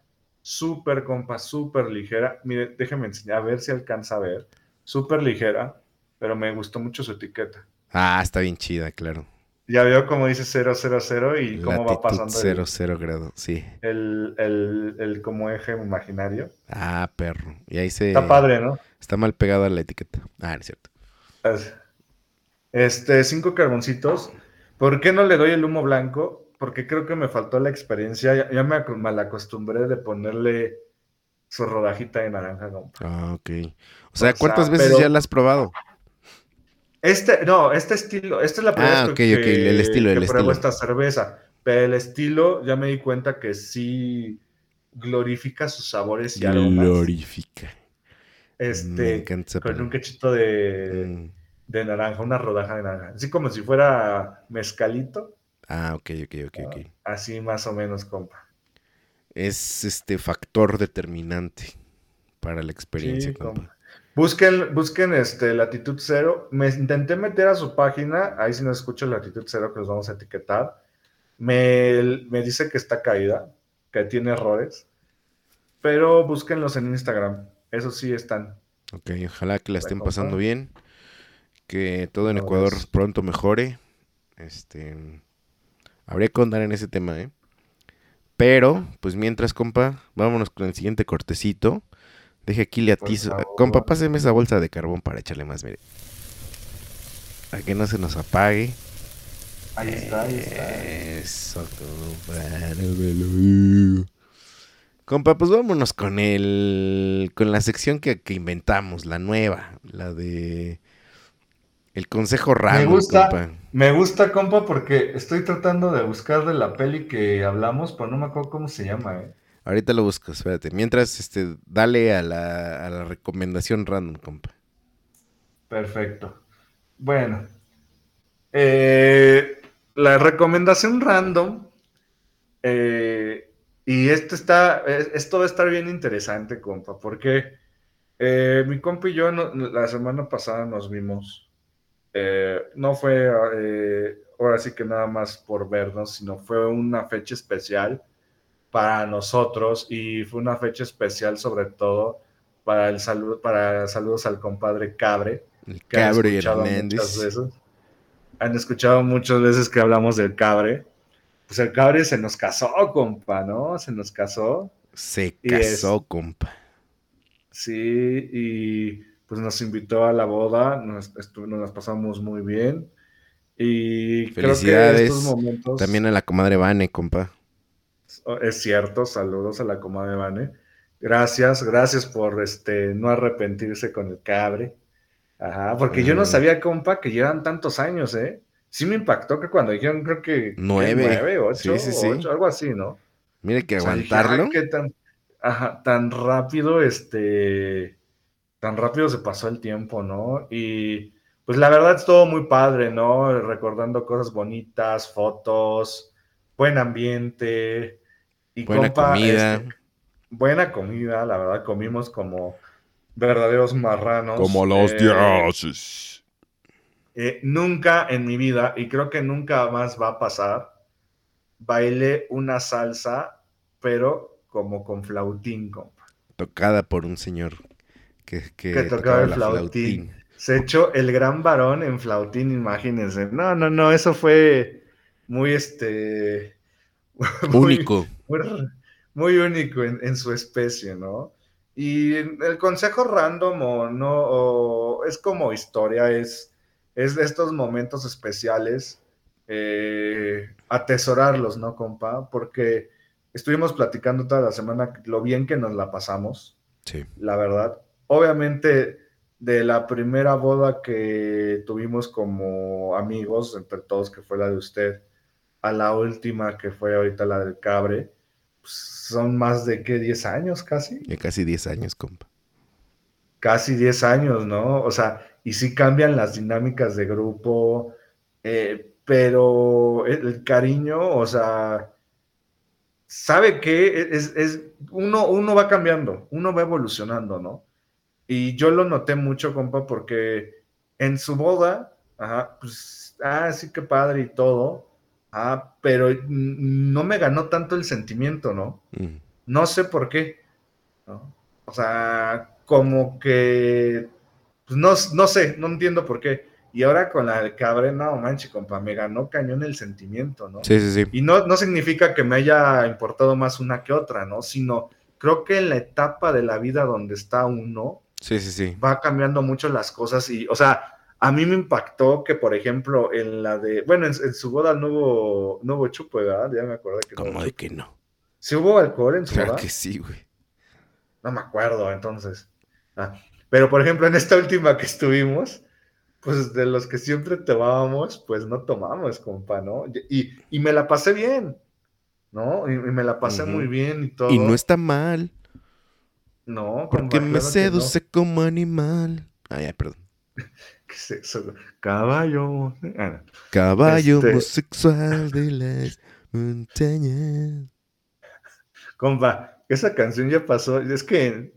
súper, compa, súper ligera. Mire, déjeme enseñar, a ver si alcanza a ver. Súper ligera pero me gustó mucho su etiqueta. Ah, está bien chida, claro. Ya veo cómo dice 000 y cómo va pasando. 00 grado, sí. El, el, el, como eje imaginario. Ah, perro. Y ahí se. Está padre, ¿no? Está mal pegado a la etiqueta. Ah, es cierto. Este, cinco carboncitos. ¿Por qué no le doy el humo blanco? Porque creo que me faltó la experiencia. Ya, me mal acostumbré de ponerle su rodajita de naranja. Ah, ok. O sea, ¿cuántas veces ya la has probado? Este, no, este estilo, esta es la primera ah, vez que, el estilo, el pruebo esta cerveza, pero el estilo ya me di cuenta que sí glorifica sus sabores y aromas. Glorifica. Este, con un cachito de, mm. de naranja, una rodaja de naranja, así como si fuera mezcalito. Ah, ok, ok, ok, ok. Así más o menos, compa. Es este factor determinante para la experiencia, compa. Busquen, busquen este, Latitud Cero. Me intenté meter a su página, ahí si no escucho Latitud Cero que los vamos a etiquetar. Me, me dice que está caída, que tiene errores, pero búsquenlos en Instagram. Eso sí están. Ok, ojalá que la estén pasando bien, que todo en Ecuador pronto mejore. Este, habría que andar en ese tema, ¿eh? Pero, pues mientras, compa, vámonos con el siguiente cortecito. Deje aquí le atizo. Compa, páseme esa bolsa de carbón para echarle más, mire. Para que no se nos apague. Ahí está, ahí está. Eso, compa. Compa, pues vámonos con el. con la sección que, inventamos, la nueva. La de. El consejo raro. Me gusta, compa. me gusta, compa, porque estoy tratando de buscar de la peli que hablamos, pero no me acuerdo cómo se llama, eh. Ahorita lo busco, espérate. Mientras, este, dale a la, a la recomendación random, compa. Perfecto. Bueno. Eh, la recomendación random. Eh, y esto está. Esto va a estar bien interesante, compa, porque eh, mi compa y yo la semana pasada nos vimos. no fue ahora sí que nada más por vernos, sino fue una fecha especial para nosotros y fue una fecha especial sobre todo para el saludo, para saludos al compadre Cabre. El Cabre Hernández. Veces, han escuchado muchas veces que hablamos del Cabre. Pues el Cabre se nos casó, compa, ¿no? Se nos casó. Se casó, compa. Sí, y pues nos invitó a la boda, nos, nos pasamos muy bien. Y Felicidades creo que estos momentos... también a la comadre Vane, compa. Es cierto, saludos a la comadre Vane. Gracias, gracias por este no arrepentirse con el cabre. Ajá, porque yo no sabía, compa, que llevan tantos años, ¿eh? Sí me impactó que cuando dijeron, creo que nueve, nueve ocho, algo así, ¿no? Mire que aguantarlo. tan, ajá, tan rápido, este, tan rápido se pasó el tiempo, ¿no? Y pues la verdad es todo muy padre, ¿no? Recordando cosas bonitas, fotos, buen ambiente, Y buena comida. Este, buena comida, la verdad, comimos como verdaderos marranos. Como los eh, dioses. Eh, nunca en mi vida, y creo que nunca más va a pasar, bailé una salsa, pero como con flautín, compa. Tocada por un señor que, tocaba, el flautín. Se echó el gran varón en flautín, imagínense. No, no, no, eso fue muy este. *laughs* único. Muy, único en, su especie, ¿no? Y el consejo random o no, es como historia, es, es de estos momentos especiales, eh, atesorarlos, ¿no, compa? Porque estuvimos platicando toda la semana lo bien que nos la pasamos. Sí. La verdad. Obviamente, de la primera boda que tuvimos como amigos, entre todos, que fue la de usted, a la última que fue ahorita la del Cabre, son más de qué, 10 años casi. De casi 10 años, compa. Casi 10 años, ¿no? O sea, y sí cambian las dinámicas de grupo, eh, pero el, cariño, o sea, sabe que es, es, uno, uno va cambiando, uno va evolucionando, ¿no? Y yo lo noté mucho, compa, porque en su boda, ajá, pues, ah, sí que padre y todo, ah, pero no me ganó tanto el sentimiento, ¿no? Mm. No sé por qué, ¿no? O sea, como que, pues no, no sé, no entiendo por qué. Y ahora con la de Cabre, no manche, compa, me ganó cañón el sentimiento, ¿no? Sí, sí, sí. Y no, no significa que me haya importado más una que otra, ¿no? Sino creo que en la etapa de la vida donde está uno, Sí, sí, sí. Va cambiando mucho las cosas y, o sea, a mí me impactó que, por ejemplo, en la de, bueno, en, su boda no hubo, no hubo chupo, ¿verdad? Ya me acuerdo que ¿Cómo de que no? ¿Sí hubo alcohol en su claro boda? que sí, güey. No me acuerdo, entonces. Ah, pero, por ejemplo, en esta última que estuvimos, pues de los que siempre tomábamos, pues no tomamos, compa, ¿no? Y, y me la pasé bien, ¿no? Y, me la pasé muy bien y todo. Y no está mal. No, porque me seduce como animal. Ah, ya, perdón. *laughs* ¿Qué es eso? Caballo. Ah, Caballo este homosexual de *laughs* las montañas. Compa, esa canción ya pasó. Es que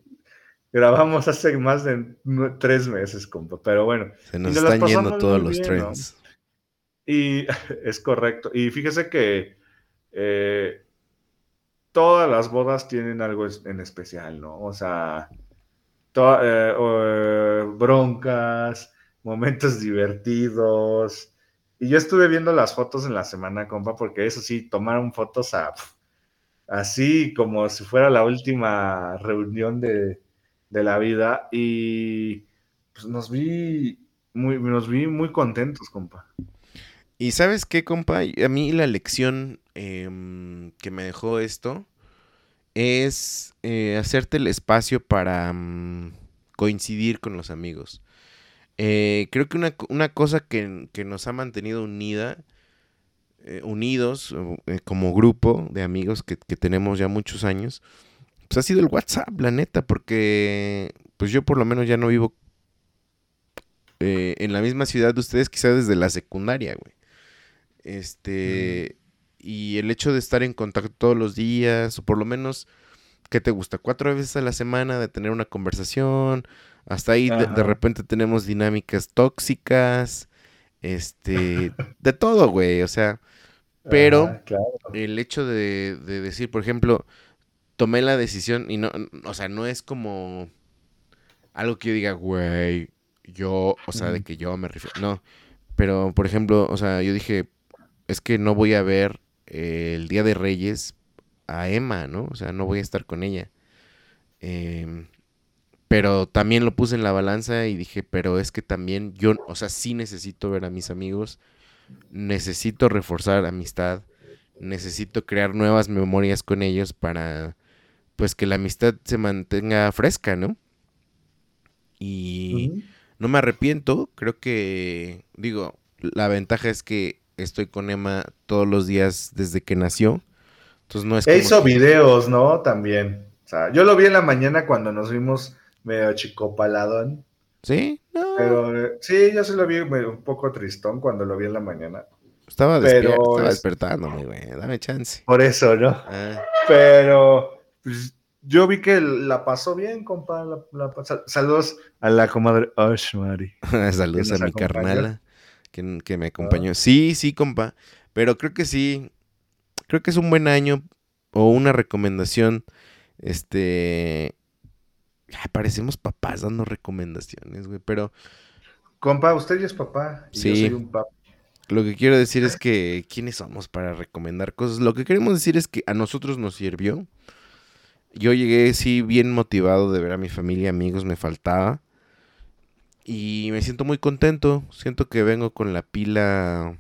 grabamos hace más de tres meses, compa. Pero bueno. Se nos están yendo todos los trends. Y *laughs* es correcto. Y fíjese que eh, todas las bodas tienen algo en especial, ¿no? O sea, eh, eh, broncas, momentos divertidos. Y yo estuve viendo las fotos en la semana, compa, porque eso sí, tomaron fotos así como si fuera la última reunión de, la vida. Y pues nos vi muy, nos vi muy contentos, compa. Y sabes qué, compa, a mí la lección em, que me dejó esto es eh, hacerte el espacio para mm, coincidir con los amigos. Eh, creo que una, cosa que, nos ha mantenido unida, eh, unidos como grupo de amigos que, que, tenemos ya muchos años, pues ha sido el WhatsApp, la neta, porque pues yo por lo menos ya no vivo en la misma ciudad de ustedes, quizás desde la secundaria, güey. Este, y el hecho de estar en contacto todos los días, o por lo menos, ¿qué te gusta? Cuatro veces a la semana de tener una conversación, hasta ahí de, repente tenemos dinámicas tóxicas, este, *laughs* de todo, güey, o sea, pero el hecho de, de, decir, por ejemplo, tomé la decisión y no, o sea, no es como algo que yo diga, güey, yo, o sea, de que yo me refiero, no, pero por ejemplo, o sea, yo dije, es que no voy a ver el Día de Reyes a Emma, ¿no? O sea, no voy a estar con ella. Em, pero también lo puse en la balanza y dije, pero es que también yo, o sea, sí necesito ver a mis amigos, necesito reforzar amistad, necesito crear nuevas memorias con ellos para, pues, que la amistad se mantenga fresca, ¿no? Y no me arrepiento, creo que, digo, la ventaja es que estoy con Emma todos los días desde que nació. Entonces no es hizo videos, ¿no? También. O sea, yo lo vi en la mañana cuando nos vimos medio chicopaladón. ¿Sí? Pero sí, yo sí lo vi un poco tristón cuando lo vi en la mañana. Estaba, despierto, estaba despertándome, güey. Dame chance. Por eso, ¿no? Ah. Pero pues, yo vi que la pasó bien, compa. saludos a la comadre Oshmari. *laughs* saludos a mi carnala que, que me acompañó. Sí, sí, compa. Pero creo que sí. Creo que es un buen año o una recomendación. Este. Parecemos papás dando recomendaciones, güey. Pero. Compa, usted ya es papá. Y sí. Yo soy un papá. Lo que quiero decir es que, ¿quiénes somos para recomendar cosas? Lo que queremos decir es que a nosotros nos sirvió. Yo llegué, sí, bien motivado de ver a mi familia, amigos, me faltaba. Y me siento muy contento. Siento que vengo con la pila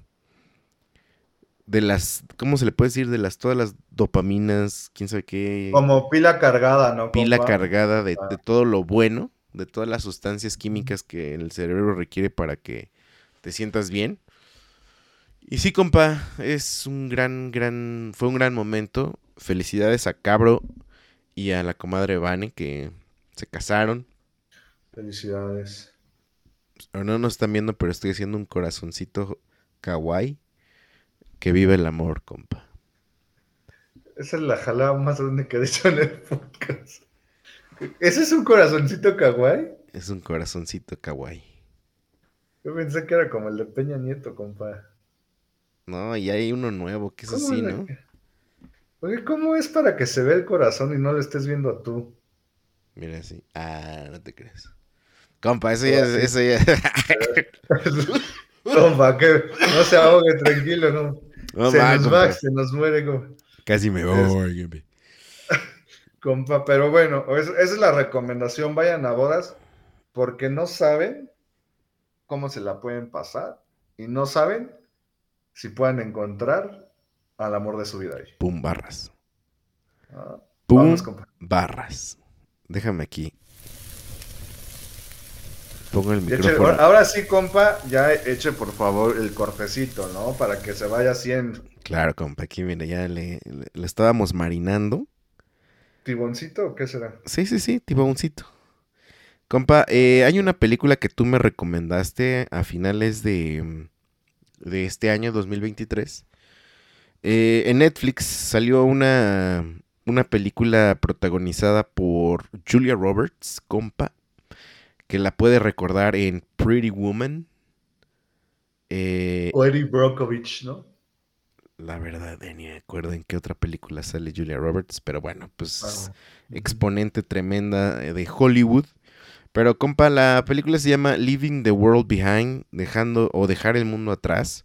de las, ¿cómo se le puede decir? De las todas las dopaminas, quién sabe qué. Como pila cargada, ¿no? Pila cargada de, de, todo lo bueno, de todas las sustancias químicas que el cerebro requiere para que te sientas bien. Y sí, compa, es un gran, gran, fue un gran momento. Felicidades a Cabro y a la comadre Vane que se casaron. Felicidades. no nos están viendo, pero estoy haciendo un corazoncito kawaii. Que vive el amor, compa. Esa es la jalada más grande que he dicho en el podcast. ¿Ese es un corazoncito kawaii? Es un corazoncito kawaii. Yo pensé que era como el de Peña Nieto, compa. No, y hay uno nuevo que es así, ¿no? Oye, ¿cómo es para que se vea el corazón y no lo estés viendo a tú? Mira así. Ah, no te crees. Compa, eso ya es. *laughs* Eso ya... *laughs* compa, que no se ahogue, tranquilo, no. Se nos va, se nos muere, compa. Casi me voy, *laughs* compa. pero bueno, esa es la recomendación. Vayan a bodas porque no saben cómo se la pueden pasar y no saben si pueden encontrar al amor de su vida ahí. Pum, barras. Ah, Pum, barras. Déjame aquí. Pongo el micrófono. ahora sí, compa, ya eche por favor el cortecito, ¿no? Para que se vaya haciendo. Claro, compa, aquí mira, ya le, estábamos marinando. ¿Tiboncito o qué será? Sí, sí, sí, tiboncito. Compa, eh, hay una película que tú me recomendaste a finales de, de este año 2023. Eh, en Netflix salió una, una película protagonizada por Julia Roberts, compa, que la puede recordar en Pretty Woman. Eh, o Eddie Brockovich, ¿no? La verdad, ni me acuerdo en qué otra película sale Julia Roberts, pero bueno, pues exponente tremenda de Hollywood. Pero, compa, la película se llama Leaving the World Behind, dejando o dejar el mundo atrás.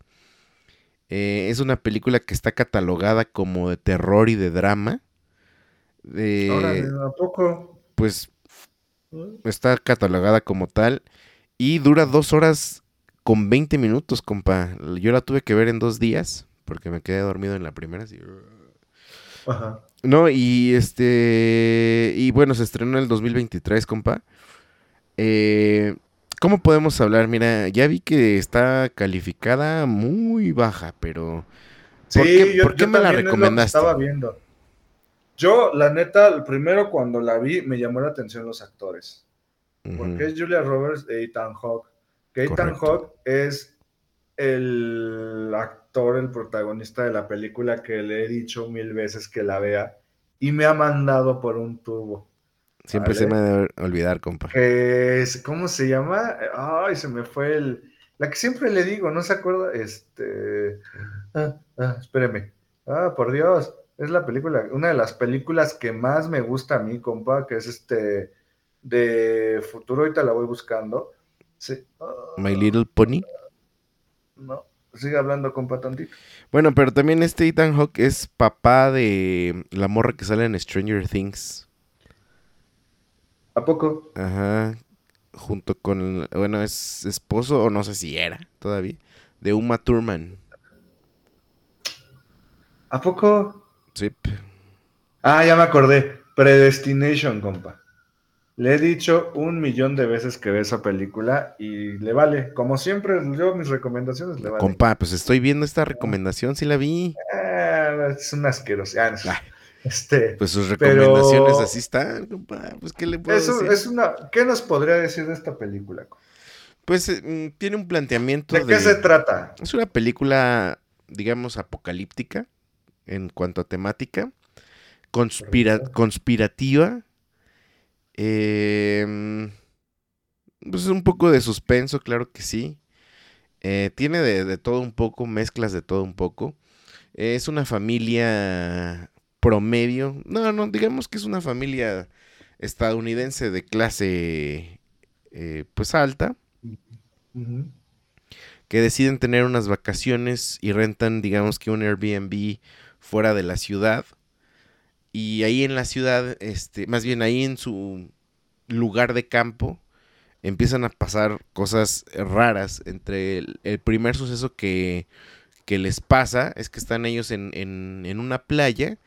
Eh, es una película que está catalogada como de terror y de drama. ¿A poco? Pues está catalogada como tal. Y dura dos horas con 20 minutos, compa. Yo la tuve que ver en dos días porque me quedé dormido en la primera. Ajá. No, y este. Y bueno, se estrenó en el 2023, compa. Eh, ¿Cómo podemos hablar? Mira, ya vi que está calificada muy baja, pero ¿por qué, ¿por qué me la recomendaste? estaba viendo. Yo, la neta, el primero cuando la vi me llamó la atención los actores. Porque es Julia Roberts e Ethan Hawke. Que Ethan Hawke es el actor, el protagonista de la película que le he dicho mil veces que la vea y me ha mandado por un tubo. Siempre se me debe olvidar, compa. ¿Cómo se llama? Ay, se me fue el. La que siempre le digo, ¿no se acuerda? Este. Ah, ah, espéreme. Ah, por Dios. Es la película, una de las películas que más me gusta a mí, compa, que es este. De futuro, ahorita la voy buscando. Sí. My Little Pony. No, sigue hablando, compa, tantito. Bueno, pero también este Ethan Hawke es papá de la morra que sale en Stranger Things. ¿A poco? Ajá. Junto con, bueno, es esposo, o no sé si era todavía, de Uma Thurman. ¿A poco? Sí. Ah, ya me acordé. Predestination, compa. Le he dicho un millón de veces que ve esa película y le vale. Como siempre, yo mis recomendaciones le vale. Compa, pues estoy viendo esta recomendación, sí la vi. Ah, es una asquerosidad. Ah, este, pues sus recomendaciones así están, compa. Pues, ¿qué le puedo decir? Es una, ¿Qué nos podría decir de esta película? Pues eh, mm, tiene un planteamiento de... ¿De qué se trata? Es una película digamos, apocalíptica en cuanto a temática, conspirativa, eh, pues un poco de suspenso, claro que sí. Eh, tiene de, todo un poco, mezclas de todo un poco. es una familia promedio. No, no, digamos que es una familia estadounidense de clase eh, pues alta. Que deciden tener unas vacaciones y rentan, digamos que un Airbnb fuera de la ciudad. Y ahí en la ciudad, este, más bien ahí en su lugar de campo, empiezan a pasar cosas raras. Entre el, primer suceso que, les pasa es que están ellos en, una playa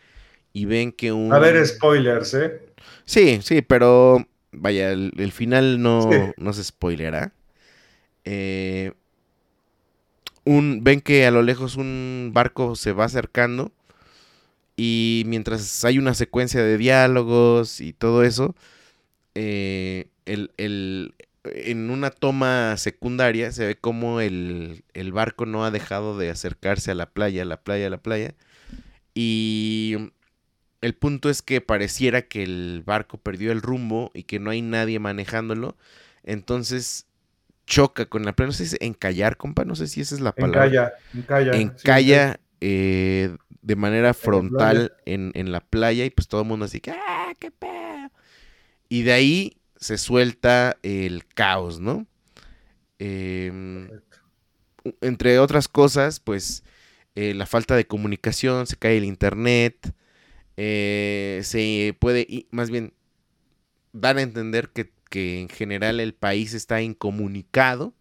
y ven que un... A ver, spoilers, ¿eh? Sí, sí, pero vaya, el, final no, no se spoilerá. Eh, un, ven que a lo lejos un barco se va acercando y mientras hay una secuencia de diálogos y todo eso, eh, el, en una toma secundaria se ve como el, barco no ha dejado de acercarse a la playa, a la playa, a la playa. Y el punto es que pareciera que el barco perdió el rumbo y que no hay nadie manejándolo. Entonces choca con la playa. No sé si encallar, compa, no sé si esa es la palabra. Encalla, encalla. Encalla eh, de manera frontal en, en, la playa y pues todo el mundo así que, ¡ah, qué pedo! Y de ahí se suelta el caos, ¿no? Em, entre otras cosas, pues eh, la falta de comunicación, se cae el internet, eh, se puede, más bien, dar a entender que, que, en general el país está incomunicado.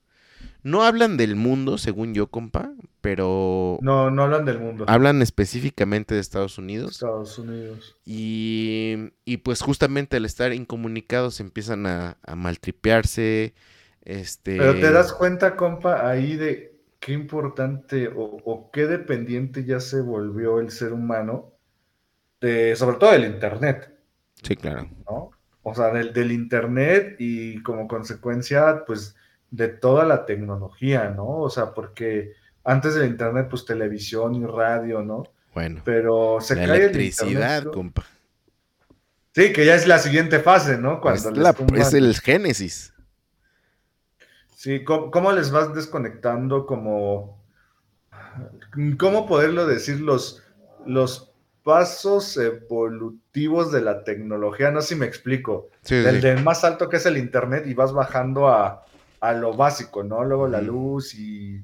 No hablan del mundo, según yo, compa, pero... No, no hablan del mundo. Hablan específicamente de Estados Unidos. Estados Unidos. Y, y pues justamente al estar incomunicados empiezan a, a maltripearse. Este... Pero te das cuenta, compa, ahí de qué importante o, qué dependiente ya se volvió el ser humano, de, sobre todo del Internet. Sí, claro. ¿no? O sea, del, del Internet y como consecuencia, pues, de toda la tecnología, ¿no? O sea, porque antes del internet, pues televisión y radio, ¿no? Bueno. Pero se la electricidad, compa. Sí, que ya es la siguiente fase, ¿no? Cuando es, el génesis. Sí, ¿cómo, les vas desconectando como... ¿Cómo poderlo decir? Los, los pasos evolutivos de la tecnología, no sé si me explico. Sí, del, más alto que es el Internet y vas bajando a, lo básico, ¿no? Luego la luz y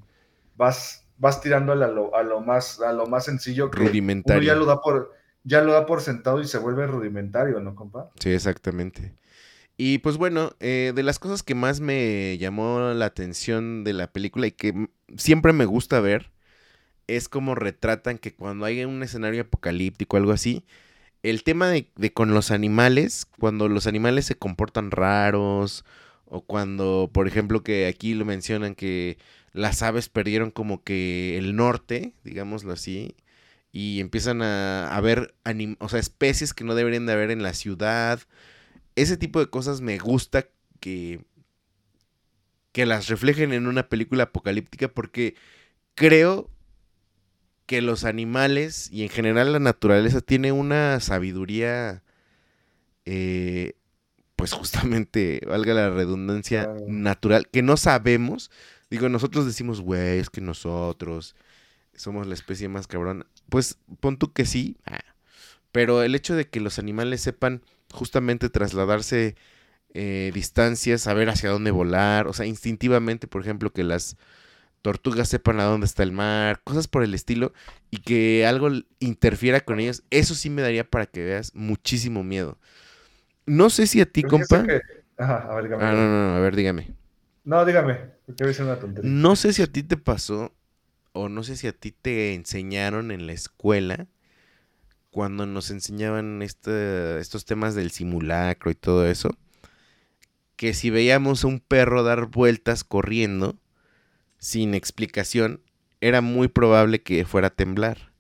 vas, vas tirando a lo, a lo, más, a lo más sencillo que rudimentario. ya lo da por ya lo da por sentado y se vuelve rudimentario, ¿no, compa? Sí, exactamente. Y pues bueno, eh, de las cosas que más me llamó la atención de la película y que siempre me gusta ver, es como retratan que cuando hay un escenario apocalíptico o algo así, el tema de, de, con los animales, cuando los animales se comportan raros, o cuando, por ejemplo, que aquí lo mencionan que las aves perdieron como que el norte, digámoslo así, y empiezan a, haber o sea, especies que no deberían de haber en la ciudad. Ese tipo de cosas me gusta que, que las reflejen en una película apocalíptica porque creo que los animales y en general la naturaleza tiene una sabiduría, eh, pues justamente, valga la redundancia, natural, que no sabemos, Digo, nosotros decimos, güey, es que nosotros somos la especie más cabrona. Pues pon tú que sí, ah, pero el hecho de que los animales sepan justamente trasladarse eh, distancias, saber hacia dónde volar, o sea, instintivamente, por ejemplo, que las tortugas sepan a dónde está el mar, cosas por el estilo, y que algo interfiera con ellos, eso sí me daría para que veas muchísimo miedo. No sé si a ti, compa. Ajá, a ver, dígame. Ah, no, no, no, a ver, dígame. No, dígame, porque voy a una tontería. No sé si a ti te pasó, o no sé si a ti te enseñaron en la escuela, cuando nos enseñaban este, estos temas del simulacro y todo eso, que si veíamos a un perro dar vueltas corriendo, sin explicación, era muy probable que fuera a temblar.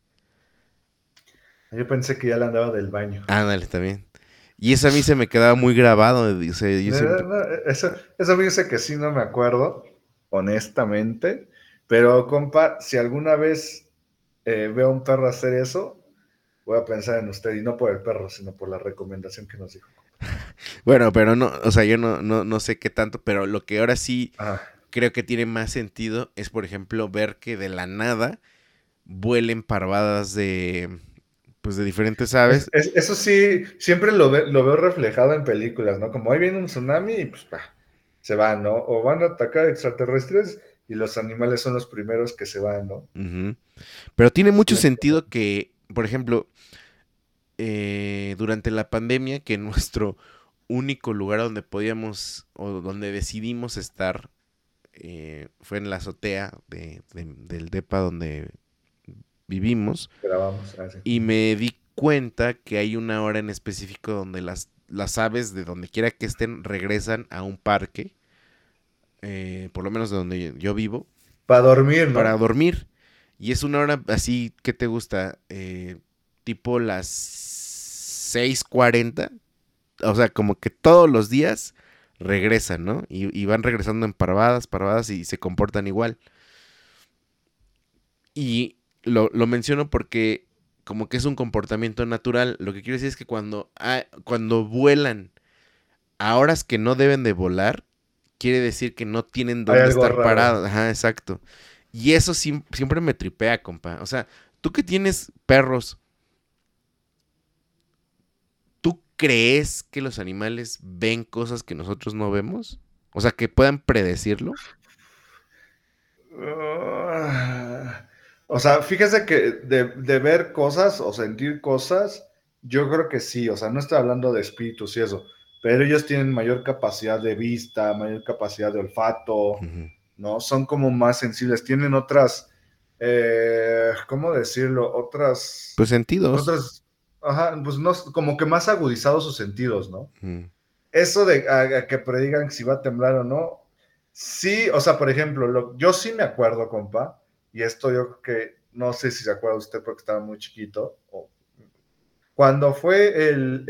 Yo pensé que ya le andaba del baño. Ándale, también. Y eso a mí se me quedaba muy grabado. eso, eso fíjese que sí no me acuerdo, honestamente. Pero, compa, si alguna vez eh, veo a un perro hacer eso, voy a pensar en usted y no por el perro, sino por la recomendación que nos dijo. *laughs* Bueno, pero no, o sea, yo no, no, sé qué tanto, pero lo que ahora sí creo que tiene más sentido es, por ejemplo, ver que de la nada vuelen parvadas de, pues, de diferentes aves. eso sí, siempre lo, lo, veo reflejado en películas, ¿no? Como ahí viene un tsunami y pues se van, ¿no? O van a atacar extraterrestres y los animales son los primeros que se van, ¿no? Pero tiene mucho sentido que, por ejemplo, eh, durante la pandemia, que nuestro único lugar donde podíamos o donde decidimos estar eh, fue en la azotea del DEPA donde vivimos. Y me di cuenta que hay una hora en específico donde las, las aves de donde quiera que estén regresan a un parque, eh, por lo menos de donde yo vivo. Para dormir, ¿no? Para dormir. Y es una hora así, ¿qué te gusta? Eh, tipo las 6:40. O sea, como que todos los días regresan, ¿no? Y, van regresando en parvadas, parvadas y se comportan igual. Y lo, menciono porque como que es un comportamiento natural. Lo que quiero decir es que cuando, cuando vuelan a horas que no deben de volar, quiere decir que no tienen dónde estar parados. Ajá, exacto. Y eso siempre me tripea, compa. O sea, tú que tienes perros, crees que los animales ven cosas que nosotros no vemos? O sea, que puedan predecirlo. Ah, o sea, fíjese que de, ver cosas o sentir cosas, yo creo que sí. O sea, no estoy hablando de espíritus y eso, pero ellos tienen mayor capacidad de vista, mayor capacidad de olfato, ¿no? Son como más sensibles, tienen otras, eh, ¿cómo decirlo? Otras... Pues sentidos. Otras Ajá, pues no, como que más agudizados sus sentidos, ¿no? Eso de que predigan si va a temblar o no, sí, o sea, por ejemplo, yo sí me acuerdo, compa, y esto yo creo que, no sé si se acuerda usted porque estaba muy chiquito, cuando fue el,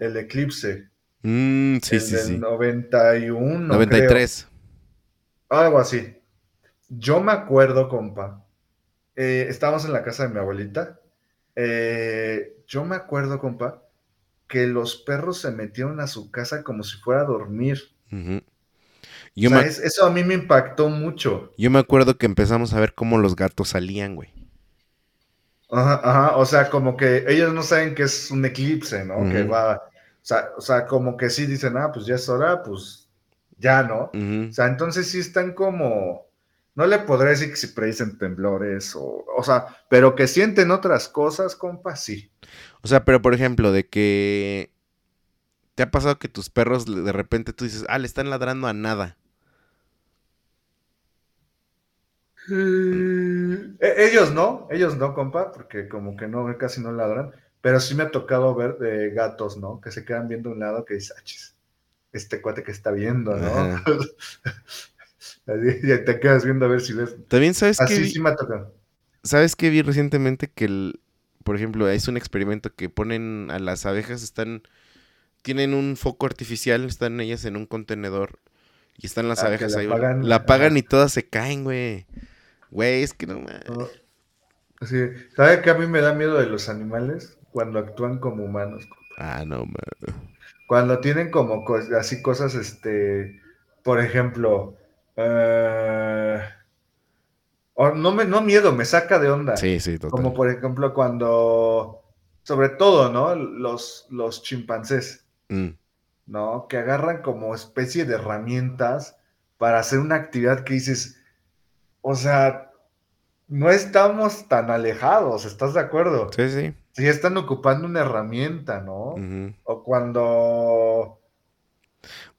el, eclipse, mm, sí, sí, sí. 91, 93. algo así. Yo me acuerdo, compa, eh, estábamos en la casa de mi abuelita, eh, yo me acuerdo, compa, que los perros se metieron a su casa como si fuera a dormir. Eso a mí me impactó mucho. Yo me acuerdo que empezamos a ver cómo los gatos salían, güey. Ajá, ajá, o sea, como que ellos no saben que es un eclipse, ¿no? Que va, o sea, como que sí dicen, ah, pues ya es hora, pues ya, ¿no? O sea, entonces sí están como, no le podré decir que si predicen temblores o, o sea, pero que sienten otras cosas, compa, sí. O sea, pero por ejemplo, de que te ha pasado que tus perros de repente tú dices, ah, le están ladrando a nada. Mm, e, ellos no, ellos no, compa, porque como que no, casi no ladran, pero sí me ha tocado ver de gatos, ¿no? Que se quedan viendo un lado que dice, ah, este cuate que está viendo, ¿no? *laughs* Y te quedas viendo a ver si ves. También sabes que. Así sí me ha tocado. ¿Sabes que vi recientemente? Que, el, por ejemplo, es un experimento que ponen a las abejas, están. Tienen un foco artificial, están ellas en un contenedor y están las ah, abejas ahí. la apagan y todas se caen, güey. Güey, es que no. Oh, sí. ¿Sabe que a mí me da miedo de los animales? Cuando actúan como humanos. Ah, no, man. Cuando tienen como así cosas, este. Por ejemplo, eh, no, me, no miedo, me saca de onda. Sí, sí, Como por ejemplo cuando, sobre todo, ¿no? Los, los chimpancés, mm. ¿no? Que agarran como especie de herramientas para hacer una actividad que dices, o sea, no estamos tan alejados, ¿estás de acuerdo? Sí, sí. Sí, están ocupando una herramienta, ¿no? O cuando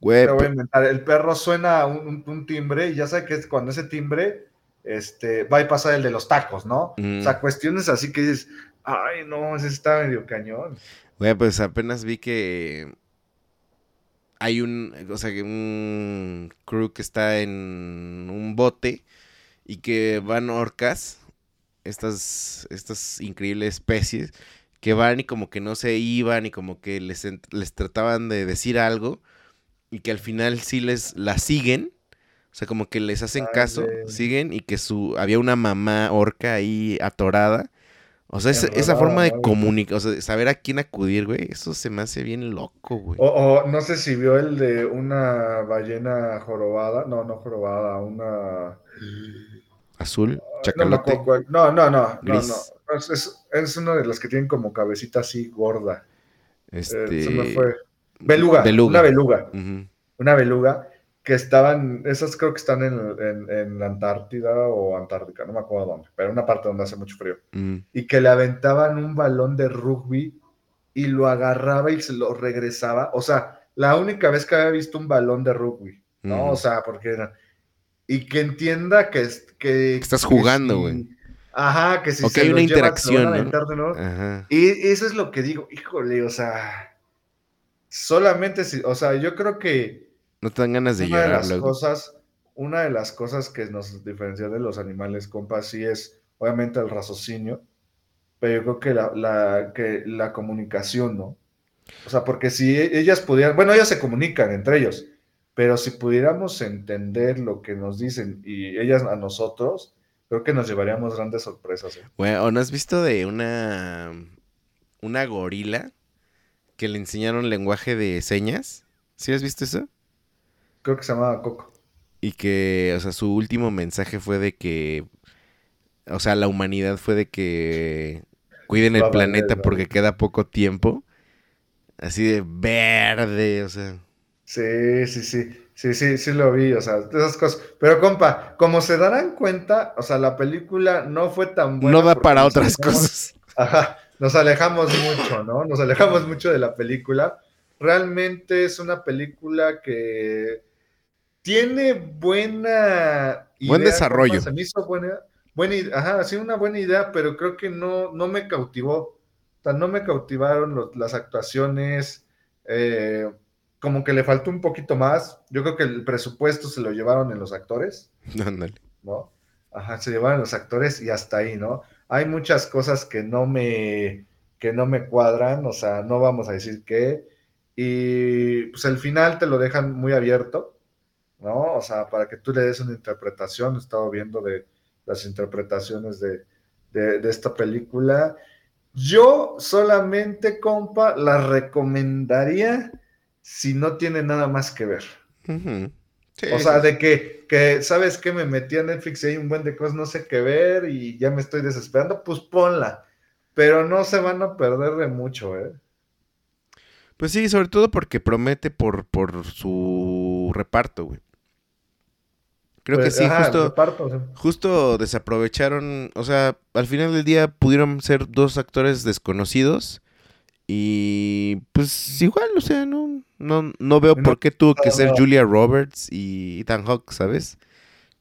el perro suena un, timbre y ya sabe que cuando ese timbre este, va a pasar el de los tacos, ¿no? O sea, cuestiones así que dices, ay, no, ese está medio cañón. Güey, pues apenas vi que hay un, o sea, un crew que está en un bote y que van orcas, estas, estas increíbles especies, que van y como que no se iban y como que les, les trataban de decir algo y que al final sí les la siguen. O sea, como que les hacen caso, siguen y que su había una mamá orca ahí atorada. O sea, esa, forma de comunicar, o sea, saber a quién acudir, güey, eso se me hace bien loco, güey. O, no sé si vio el de una ballena jorobada, no, no jorobada, una... Azul, chacalote. No, no, no, no, no, Es, es, una de las que tienen como cabecita así gorda. Este... se me fue. Beluga, una beluga. Una beluga que estaban, esas creo que están en, en, la Antártida o Antártica, no me acuerdo dónde, pero en una parte donde hace mucho frío. Mm. Y que le aventaban un balón de rugby y lo agarraba y se lo regresaba. O sea, la única vez que había visto un balón de rugby, ¿no? O sea, porque era... Y que entienda que... que Estás jugando, güey. Aja, que si o que hay una interacción, ¿no? Y eso es lo que digo, híjole, o sea, solamente si, o sea, yo creo que no te dan ganas de una llorar. De las cosas, una de las cosas que nos diferencia de los animales, compa, sí es obviamente el raciocinio, pero yo creo que la, que la comunicación, ¿no? O sea, porque si e, ellas pudieran, bueno, ellas se comunican entre ellos, pero si pudiéramos entender lo que nos dicen y ellas a nosotros, creo que nos llevaríamos grandes sorpresas. ¿eh? Bueno, ¿no has visto de una, una gorila que le enseñaron lenguaje de señas? ¿Sí has visto eso? Creo que se llamaba Coco. Y que, o sea, su último mensaje fue de que, o sea, la humanidad fue de que cuiden el planeta porque queda poco tiempo. Así de verde, o sea. Sí, sí, sí. Sí, sí, sí lo vi, o sea, esas cosas. Pero compa, como se darán cuenta, o sea, la película no fue tan buena. No da para otras cosas. *laughs* Ajá, nos alejamos mucho, ¿no? Nos alejamos mucho de la película. Realmente es una película que tiene buena idea, Buen desarrollo. Se me hizo buena, buena ajá, sí, una buena idea, pero creo que no, no me cautivó. O sea, no me cautivaron las actuaciones. Eh, como que le faltó un poquito más. Yo creo que el presupuesto se lo llevaron en los actores. *laughs* Ándale. ¿No? Ajá, se llevaron los actores y hasta ahí, ¿no? Hay muchas cosas que no me, que no me cuadran, o sea, no vamos a decir qué. Y pues el final te lo dejan muy abierto. ¿No? O sea, para que tú le des una interpretación, he estado viendo de las interpretaciones de, esta película. Yo solamente, compa, la recomendaría si no tiene nada más que ver. o sea, de que, que, ¿sabes qué? Me metí a Netflix y hay un buen de cosas, no sé qué ver y ya me estoy desesperando, pues ponla. Pero no se van a perder de mucho, ¿eh? Pues sí, sobre todo porque promete por, por su reparto, güey. Creo que pues, sí, justo, justo desaprovecharon, o sea, al final del día pudieron ser dos actores desconocidos y pues igual, o sea, no, no, no veo por qué tuvo que ser Julia Roberts y Ethan Hawke, ¿sabes?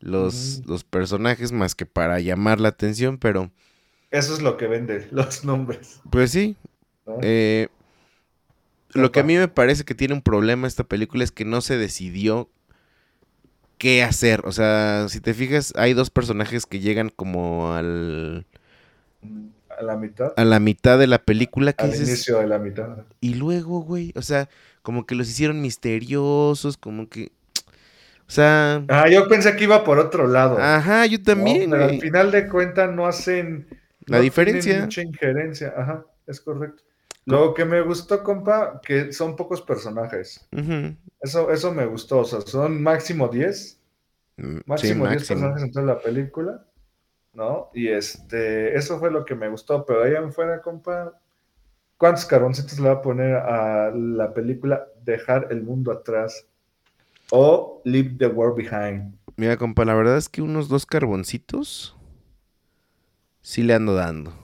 Los, los personajes más que para llamar la atención, pero... Eso es lo que vende, *laughs* los nombres. Pues sí. Eh, lo que a mí me parece que tiene un problema esta película es que no se decidió qué hacer. O sea, si te fijas, hay dos personajes que llegan como al... A la mitad. A la mitad de la película. Que al inicio de la mitad. Y luego, güey, o sea, como que los hicieron misteriosos, como que... O sea... Ah, yo pensé que iba por otro lado. Ajá, yo también. pero al final de cuentas no hacen... La diferencia. Mucha injerencia, ajá, es correcto. Lo que me gustó, compa, que son pocos personajes. eso, eso me gustó. O sea, son máximo 10. Mm, máximo 10 personajes en toda la película. ¿No? Y este, eso fue lo que me gustó. Pero ahí en fuera, compa, ¿cuántos carboncitos le va a poner a la película Dejar el mundo atrás? O Leave the World Behind. Mira, compa, la verdad es que unos dos carboncitos sí le ando dando.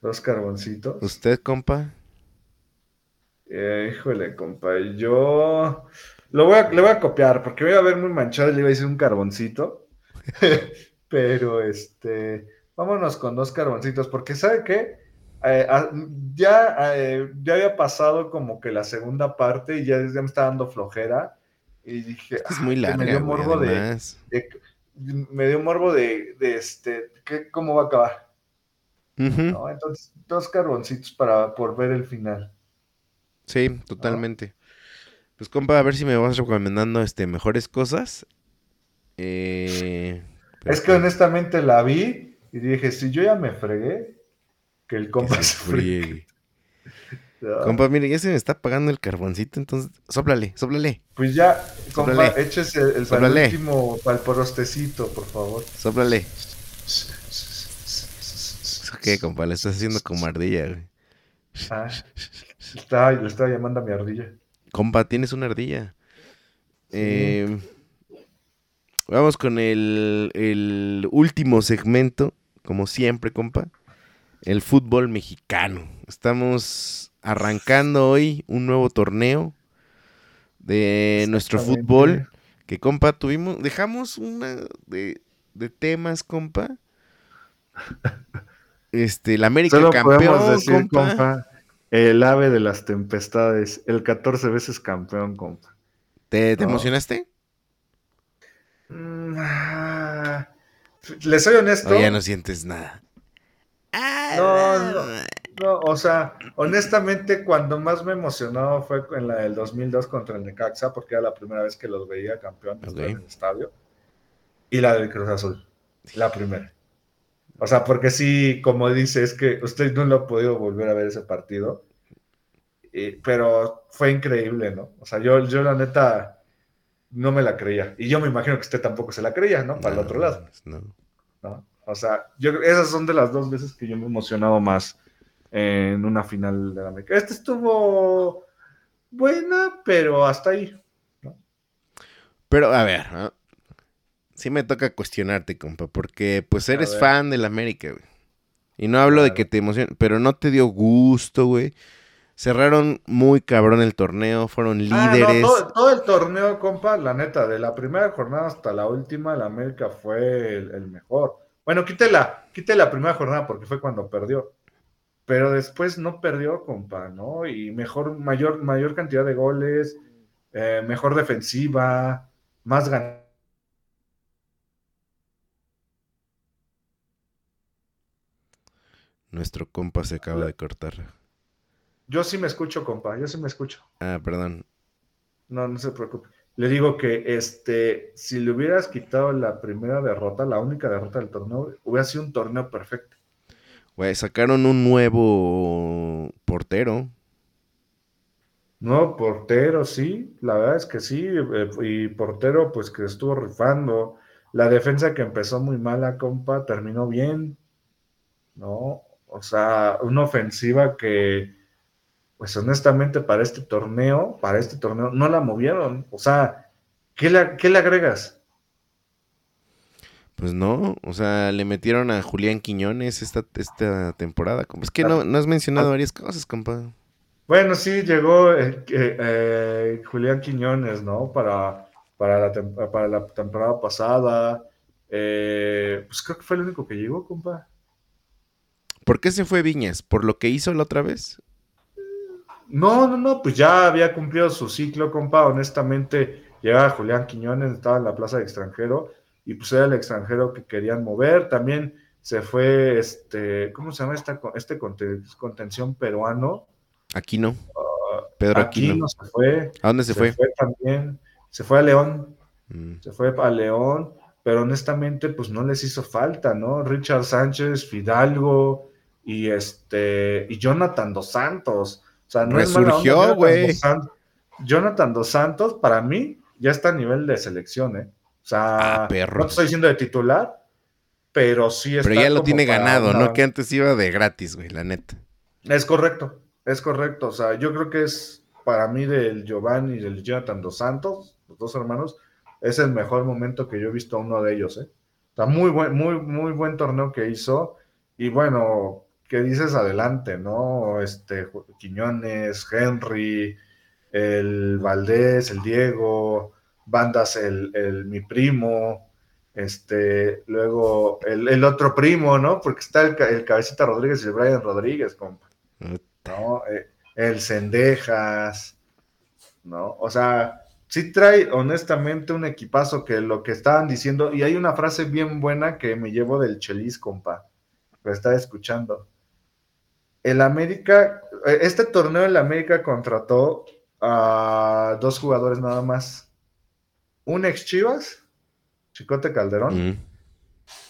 Dos carboncitos. ¿Usted, compa? Eh, híjole, compa. Yo lo voy a, le voy a copiar porque voy a ver muy manchado y le iba a decir un carboncito. *laughs* Pero este, vámonos con dos carboncitos porque ¿sabe qué? Eh, ah, ya, eh, ya había pasado como que la segunda parte y ya, me está dando flojera. Y dije, es muy larga, me dio morbo de, me dio morbo de, de este, ¿qué, ¿cómo va a acabar? Entonces, dos carboncitos para por ver el final. Sí, totalmente. Pues compa, a ver si me vas recomendando este mejores cosas Eh, es que honestamente la vi y dije, si yo ya me fregué, que el compa se, *laughs* friegue. Compa, mire, ya se me está apagando el carboncito, entonces, sóplale, sóplale. Pues ya, compa, échese el, el último para el porostecito, por favor. Sóplale. ¿Qué, compa? Le estás haciendo como ardilla, güey. Ah, está, le estaba llamando a mi ardilla. Compa, tienes una ardilla. Eh, vamos con el, el último segmento, como siempre, compa. El fútbol mexicano. Estamos arrancando hoy un nuevo torneo de nuestro fútbol. Que, compa, tuvimos, dejamos una de, temas, compa. *laughs* Este, el América campeón, compa. El ave de las tempestades, el 14 veces campeón, compa. ¿Te, emocionaste? Mm, ah, le soy honesto. O ya no sientes nada. no, no. No, o sea, honestamente, cuando más me emocionó fue en la del 2002 contra el Necaxa, porque era la primera vez que los veía campeón en el estadio. Y la del Cruz Azul, la primera. O sea, porque sí, como dice, es que usted no lo ha podido volver a ver ese partido. pero fue increíble, ¿no? O sea, yo, yo la neta no me la creía. Y yo me imagino que usted tampoco se la creía, ¿no? Para el otro lado. No. ¿no? O sea, yo, esas son de las dos veces que yo me he emocionado más en una final de la América. Esta estuvo buena, pero hasta ahí. Pero a ver, sí me toca cuestionarte, compa, porque pues eres fan de la América, güey. Y no hablo de que te emocione, pero no te dio gusto, güey. Cerraron muy cabrón el torneo, fueron ah, líderes. todo, el torneo, compa, la neta, de la primera jornada hasta la última, la América fue el, mejor. Bueno, quítela, quítela la primera jornada porque fue cuando perdió pero después no perdió, compa, ¿no? Y mejor, mayor, mayor cantidad de goles, eh, mejor defensiva, más ganas. Nuestro compa se acaba de cortar. Yo sí me escucho, compa, yo sí me escucho. Ah, perdón. No, no se preocupe. Le digo que este, si le hubieras quitado la primera derrota, la única derrota del torneo, hubiera sido un torneo perfecto. Güey, sacaron un nuevo portero. No, portero, sí, la verdad es que sí, eh, y portero pues que estuvo rifando. La defensa que empezó muy mala, compa, terminó bien, ¿no? O sea, una ofensiva que, pues honestamente para este torneo, para este torneo, no la movieron. O sea, ¿qué qué le agregas? Pues no, o sea, le metieron a Julián Quiñones esta, esta temporada. Es que no, no has mencionado varias cosas, compa. Bueno, sí, llegó eh, eh, Julián Quiñones, ¿no? Para, para, la, para la temporada pasada. Eh, pues creo que fue el único que llegó, compa. ¿Por qué se fue Viñas? ¿Por lo que hizo la otra vez? No, no, no, pues ya había cumplido su ciclo, compa. Honestamente, llegaba Julián Quiñones, estaba en la plaza de extranjero y pues era el extranjero que querían mover. También se fue, este, ¿cómo se llama esta, este contención peruano? Aquino. Uh, Pedro Aquino. se fue. ¿A dónde se, fue? fue? también. Se fue a León. Mm. Se fue a León, pero honestamente, pues no les hizo falta, ¿no? Richard Sánchez, Fidalgo y este y Jonathan Dos Santos. O sea, no Resurgió, güey. Jonathan Dos Santos, para mí, ya está a nivel de selección, ¿eh? O sea, ah, no te estoy diciendo de titular, pero sí está. Pero ya lo tiene ganado, ¿no? Que antes iba de gratis, güey, la neta. Es correcto, es correcto. O sea, yo creo que es para mí del Giovanni y del Jonathan dos Santos, los dos hermanos, es el mejor momento que yo he visto a uno de ellos, ¿eh? O sea, muy buen, muy, muy buen torneo que hizo. Y bueno, ¿qué dices adelante, no? Este, Quiñones, Henry, el Valdés, el Diego bandas el, mi primo, este, luego el, otro primo, ¿no? Porque está el, Cabecita Rodríguez y el Brian Rodríguez, compa. ¿No? Eh, el Cendejas, ¿no? O sea, sí trae honestamente un equipazo que lo que estaban diciendo, y hay una frase bien buena que me llevo del Chelis, compa, que está escuchando. El América, eh, este torneo el América contrató a dos jugadores nada más un ex Chivas, Chicote Calderón,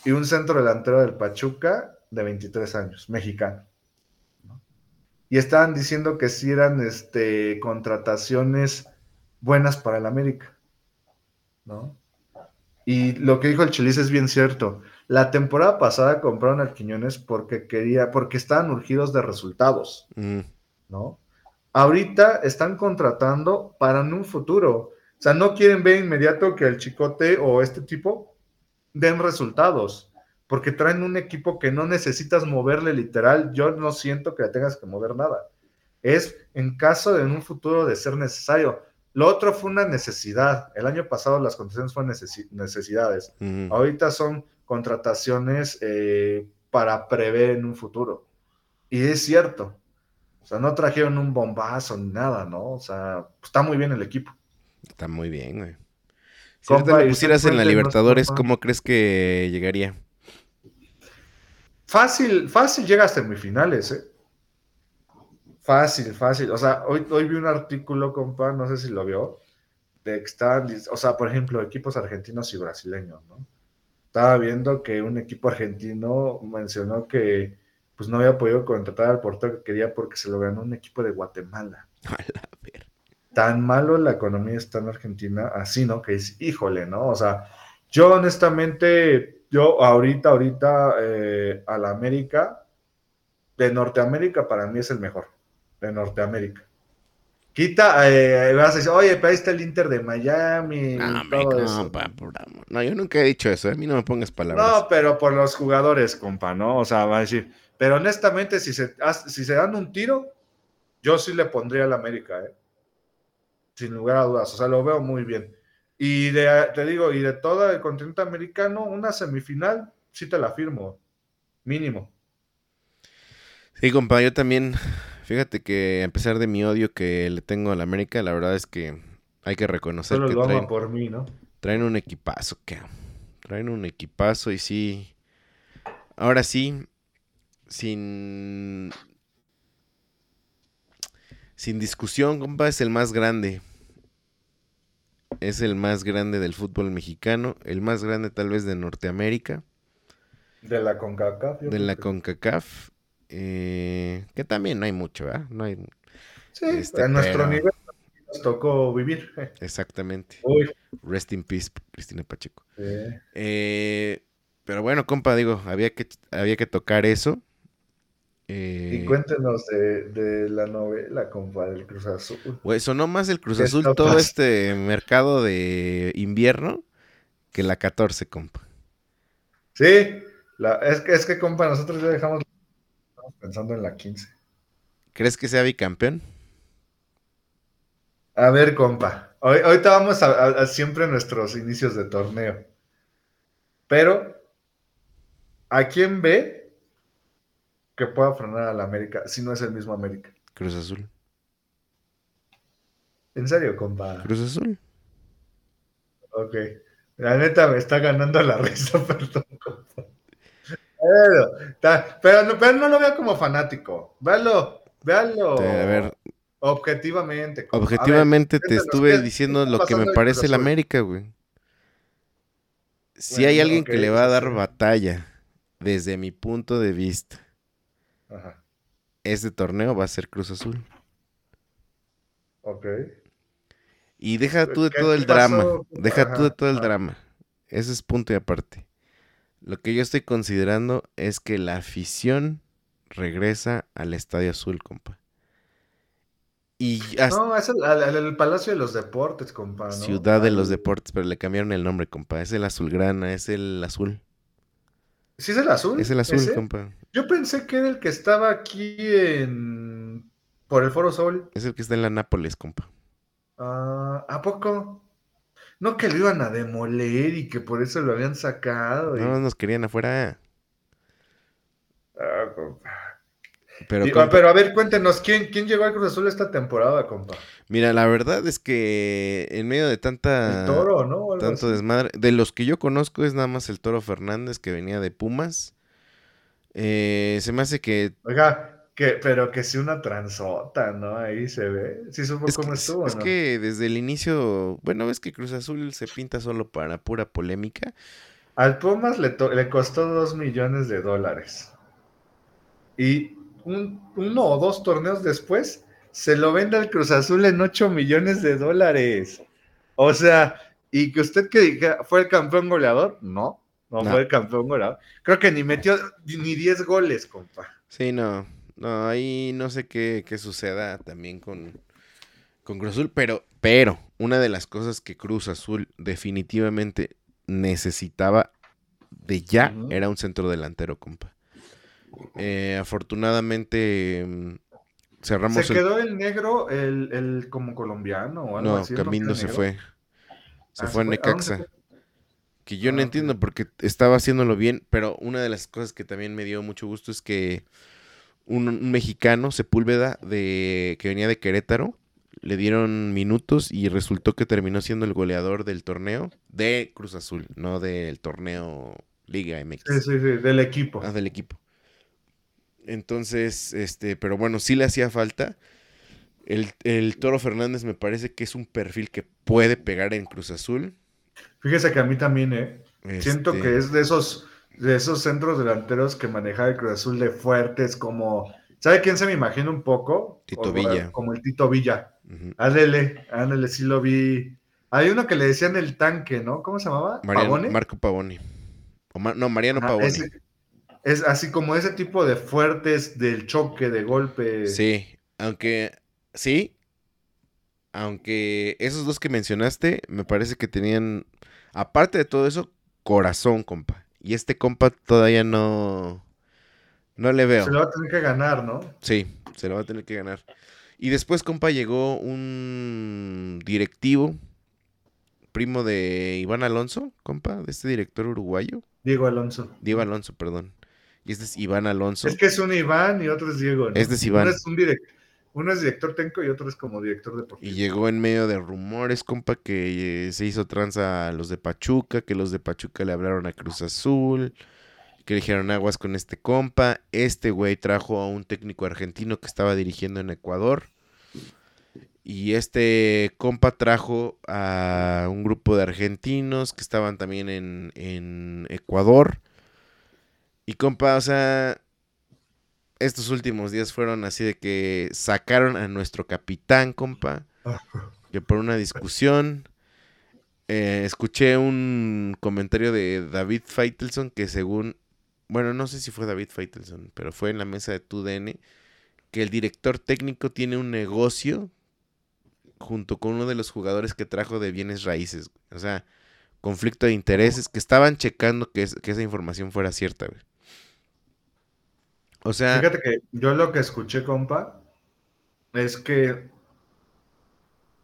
y un centro delantero del Pachuca de 23 años, mexicano. Y estaban diciendo que sí eran este, contrataciones buenas para el América. ¿no? Y lo que dijo el Chelis es bien cierto. La temporada pasada compraron al Quiñones porque quería, porque estaban urgidos de resultados, ¿no? Ahorita están contratando para en un futuro. O sea, no quieren ver inmediato que el Chicote o este tipo den resultados, porque traen un equipo que no necesitas moverle literal. Yo no siento que le tengas que mover nada. Es en caso de en un futuro de ser necesario. Lo otro fue una necesidad. El año pasado las condiciones fueron necesidades. Ahorita son contrataciones eh, para prever en un futuro. Y es cierto. O sea, no trajeron un bombazo ni nada, ¿no? O sea, está muy bien el equipo. Está muy bien, güey. Si ahorita lo pusieras en la Libertadores, ¿cómo crees que llegaría? Fácil, fácil llega a semifinales, ¿eh? Fácil, fácil. O sea, hoy, hoy vi un artículo, compa, no sé si lo vio, de que están, o sea, por ejemplo, equipos argentinos y brasileños, ¿no? Estaba viendo que un equipo argentino mencionó que pues no había podido contratar al portero que quería porque se lo ganó un equipo de Guatemala. *laughs* Tan malo la economía está en Argentina, así, ¿no? Que es, híjole, ¿no? O sea, yo honestamente, yo ahorita, ahorita, eh, a la América, de Norteamérica para mí es el mejor de Norteamérica. Quita, eh, vas a decir, oye, pero ahí está el Inter de Miami. No, no, no, yo nunca he dicho eso, ¿eh? a mí no me pongas palabras. No, pero por los jugadores, compa, ¿no? O sea, va a decir, pero honestamente, si se, si se dan un tiro, yo sí le pondría al América, ¿eh? Sin lugar a dudas, o sea, lo veo muy bien. Y de, te digo, y de todo el continente americano, una semifinal, sí te la firmo, mínimo. Sí, compa, yo también Fíjate que a pesar de mi odio que le tengo a la América, la verdad es que hay que reconocer que traen, por mí, ¿no? traen un equipazo, que traen un equipazo y sí, ahora sí, sin sin discusión, compa, es el más grande. Es el más grande del fútbol mexicano, el más grande tal vez de Norteamérica. De la CONCACAF. De la CONCACAF. Eh, que también no hay mucho, ¿verdad? No hay. Sí, este, a nuestro nivel nos tocó vivir. *laughs* Exactamente. Rest in peace, Cristina Pacheco. Eh, pero bueno, compa, digo, había que, había que tocar eso. y eh, cuéntenos de, la novela, compa, del Cruz Azul. Güey, sonó más el Cruz Azul todo este mercado de invierno que la 14, compa. Sí, la, es, que, es que, compa, nosotros ya dejamos pensando en la 15. ¿Crees que sea bicampeón? A ver, compa. Hoy, ahorita vamos a, siempre nuestros inicios de torneo. Pero, ¿a quién ve que pueda frenar a la América si no es el mismo América? Cruz Azul. ¿En serio, compa? Cruz Azul. Ok. La neta me está ganando la risa, *laughs* perdón, compa. Pero, no, lo vea como fanático. Véalo, véalo. a ver. Objetivamente. Objetivamente te estuve diciendo lo que me parece el América, güey. Si hay alguien que le va a dar batalla, desde mi punto de vista, este torneo va a ser Cruz Azul. Ok. Y deja tú de todo el drama. Deja tú de todo el drama. Ese es punto y aparte. Lo que yo estoy considerando es que la afición regresa al Estadio Azul, compa. Y No, es el, Palacio de los Deportes, compa. Ciudad de los Deportes, pero le cambiaron el nombre, compa. Es el Azulgrana, es el azul. ¿Sí es el azul? Es el azul, compa. Yo pensé que era el que estaba aquí en... por el Foro Sol. Es el que está en la Nápoles, compa. Ah, ¿A poco? No que lo iban a demoler y que por eso lo habían sacado. No, nos querían afuera. Ah, pero, pero, a ver, cuéntenos, ¿quién, ¿quién llegó al Cruz Azul esta temporada, compa? Mira, la verdad es que en medio de tanta... El toro, ¿no? tanto desmadre. De los que yo conozco es nada más el Toro Fernández que venía de Pumas. Eh, se me hace que... Oiga, Que, pero que sí una transota, ¿no? Ahí se ve. Sí supo cómo estuvo, Es que desde el inicio, bueno, es que Cruz Azul se pinta solo para pura polémica. Al Pumas le, le costó dos millones de dólares. Y uno o dos torneos después, se lo vende al Cruz Azul en 8 millones de dólares. O sea, y que usted que diga, ¿fue el campeón goleador? No, no, fue el campeón goleador. Creo que ni metió ni 10 goles, compa. Sí, no. No, ahí no sé qué, suceda también con, con Cruz Azul, pero, pero una de las cosas que Cruz Azul definitivamente necesitaba de ya era un centro delantero, compa. Eh, afortunadamente mm, cerramos. ¿Se quedó el, negro, el, como colombiano o algo no, Camino se fue. Se ah, fue a Necaxa. Que yo no ah, entiendo porque estaba haciéndolo bien, pero una de las cosas que también me dio mucho gusto es que un, mexicano, Sepúlveda, de, que venía de Querétaro, le dieron minutos y resultó que terminó siendo el goleador del torneo de Cruz Azul, no del torneo Liga MX. Sí, sí, sí, del equipo. Ah, del equipo. Entonces, este, pero bueno, sí le hacía falta. El, Toro Fernández me parece que es un perfil que puede pegar en Cruz Azul. Fíjese que a mí también, ¿eh? Siento que este es de esos, de esos centros delanteros que maneja el Cruz Azul de fuertes, como. ¿Sabe quién se me imagina un poco? Tito Villa. Como el Tito Villa. Ándele, ándele, sí lo vi. Hay uno que le decían el tanque, ¿no? ¿Cómo se llamaba? Marco Pavoni. no, Mariano ah, Pavoni. Es así como ese tipo de fuertes del choque, de golpe. Sí, aunque sí, aunque esos dos que mencionaste, me parece que tenían, aparte de todo eso, corazón, compa. Y este compa todavía no, no le veo. Se lo va a tener que ganar, ¿no? Sí, se lo va a tener que ganar. Y después, compa, llegó un directivo, primo de Iván Alonso, compa, de este director uruguayo. Diego Alonso. Diego Alonso, perdón. Y este es Iván Alonso. Es que es un Iván y otro es Diego. Este es Iván. Uno es, un director, uno es director técnico y otro es como director deportivo. Y llegó en medio de rumores, compa, que eh, se hizo tranza a los de Pachuca, que los de Pachuca le hablaron a Cruz Azul, que le dijeron aguas con este compa. Este güey trajo a un técnico argentino que estaba dirigiendo en Ecuador. Y este compa trajo a un grupo de argentinos que estaban también en, en Ecuador y compa, o sea, estos últimos días fueron así de que sacaron a nuestro capitán, compa, que por una discusión. Eh, escuché un comentario de David Feitelson que según, bueno, no sé si fue David Feitelson, pero fue en la mesa de TUDN, que el director técnico tiene un negocio junto con uno de los jugadores que trajo de bienes raíces. O sea, conflicto de intereses, que estaban checando que, que esa información fuera cierta, güey. O sea. Fíjate que yo lo que escuché, compa, es que.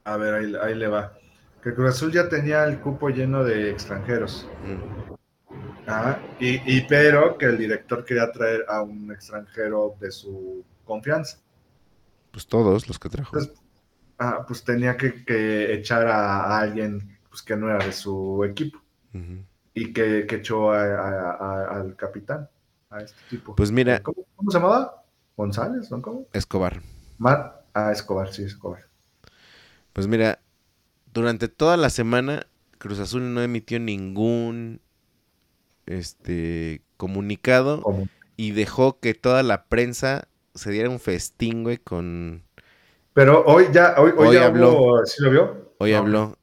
A ver, ahí, le va. Que Cruz Azul ya tenía el cupo lleno de extranjeros. Mm. Ah, y, pero que el director quería traer a un extranjero de su confianza. Pues todos los que trajo. ah, pues tenía que, echar a, alguien pues, que no era de su equipo. Y que, echó al capitán este tipo. Pues mira. ¿Cómo, se llamaba? ¿González? ¿no? ¿Cómo? Escobar. Mar ah, Escobar, sí, Escobar. Pues mira, durante toda la semana Cruz Azul no emitió ningún este comunicado y dejó que toda la prensa se diera un festín, güey, con... Pero hoy ya, hoy, hoy, habló, ¿sí lo vio? Hoy habló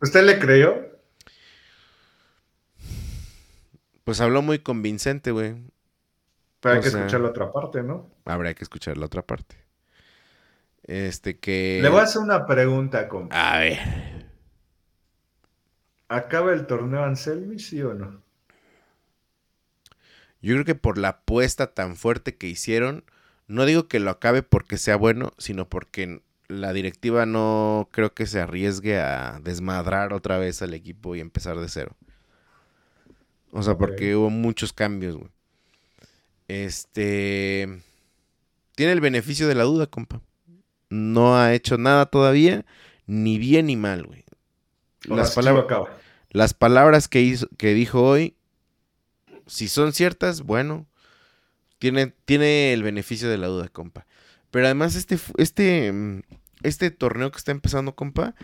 ¿Usted le creyó? Pues habló muy convincente, güey. Pero hay que escuchar la otra parte, ¿no? Habrá que escuchar la otra parte. Este que. Le voy a hacer una pregunta, compa. A ver. ¿Acaba el torneo Anselmi, sí o no? Yo creo que por la apuesta tan fuerte que hicieron, no digo que lo acabe porque sea bueno, sino porque la directiva no creo que se arriesgue a desmadrar otra vez al equipo y empezar de cero. O sea, porque hubo muchos cambios, güey. Este. Tiene el beneficio de la duda, compa. No ha hecho nada todavía, ni bien ni mal, güey. Las, palabras, las palabras que, hizo, que dijo hoy, si son ciertas, bueno, Tiene, tiene el beneficio de la duda, compa. Pero además, este, este, mm, este torneo que está empezando, compa,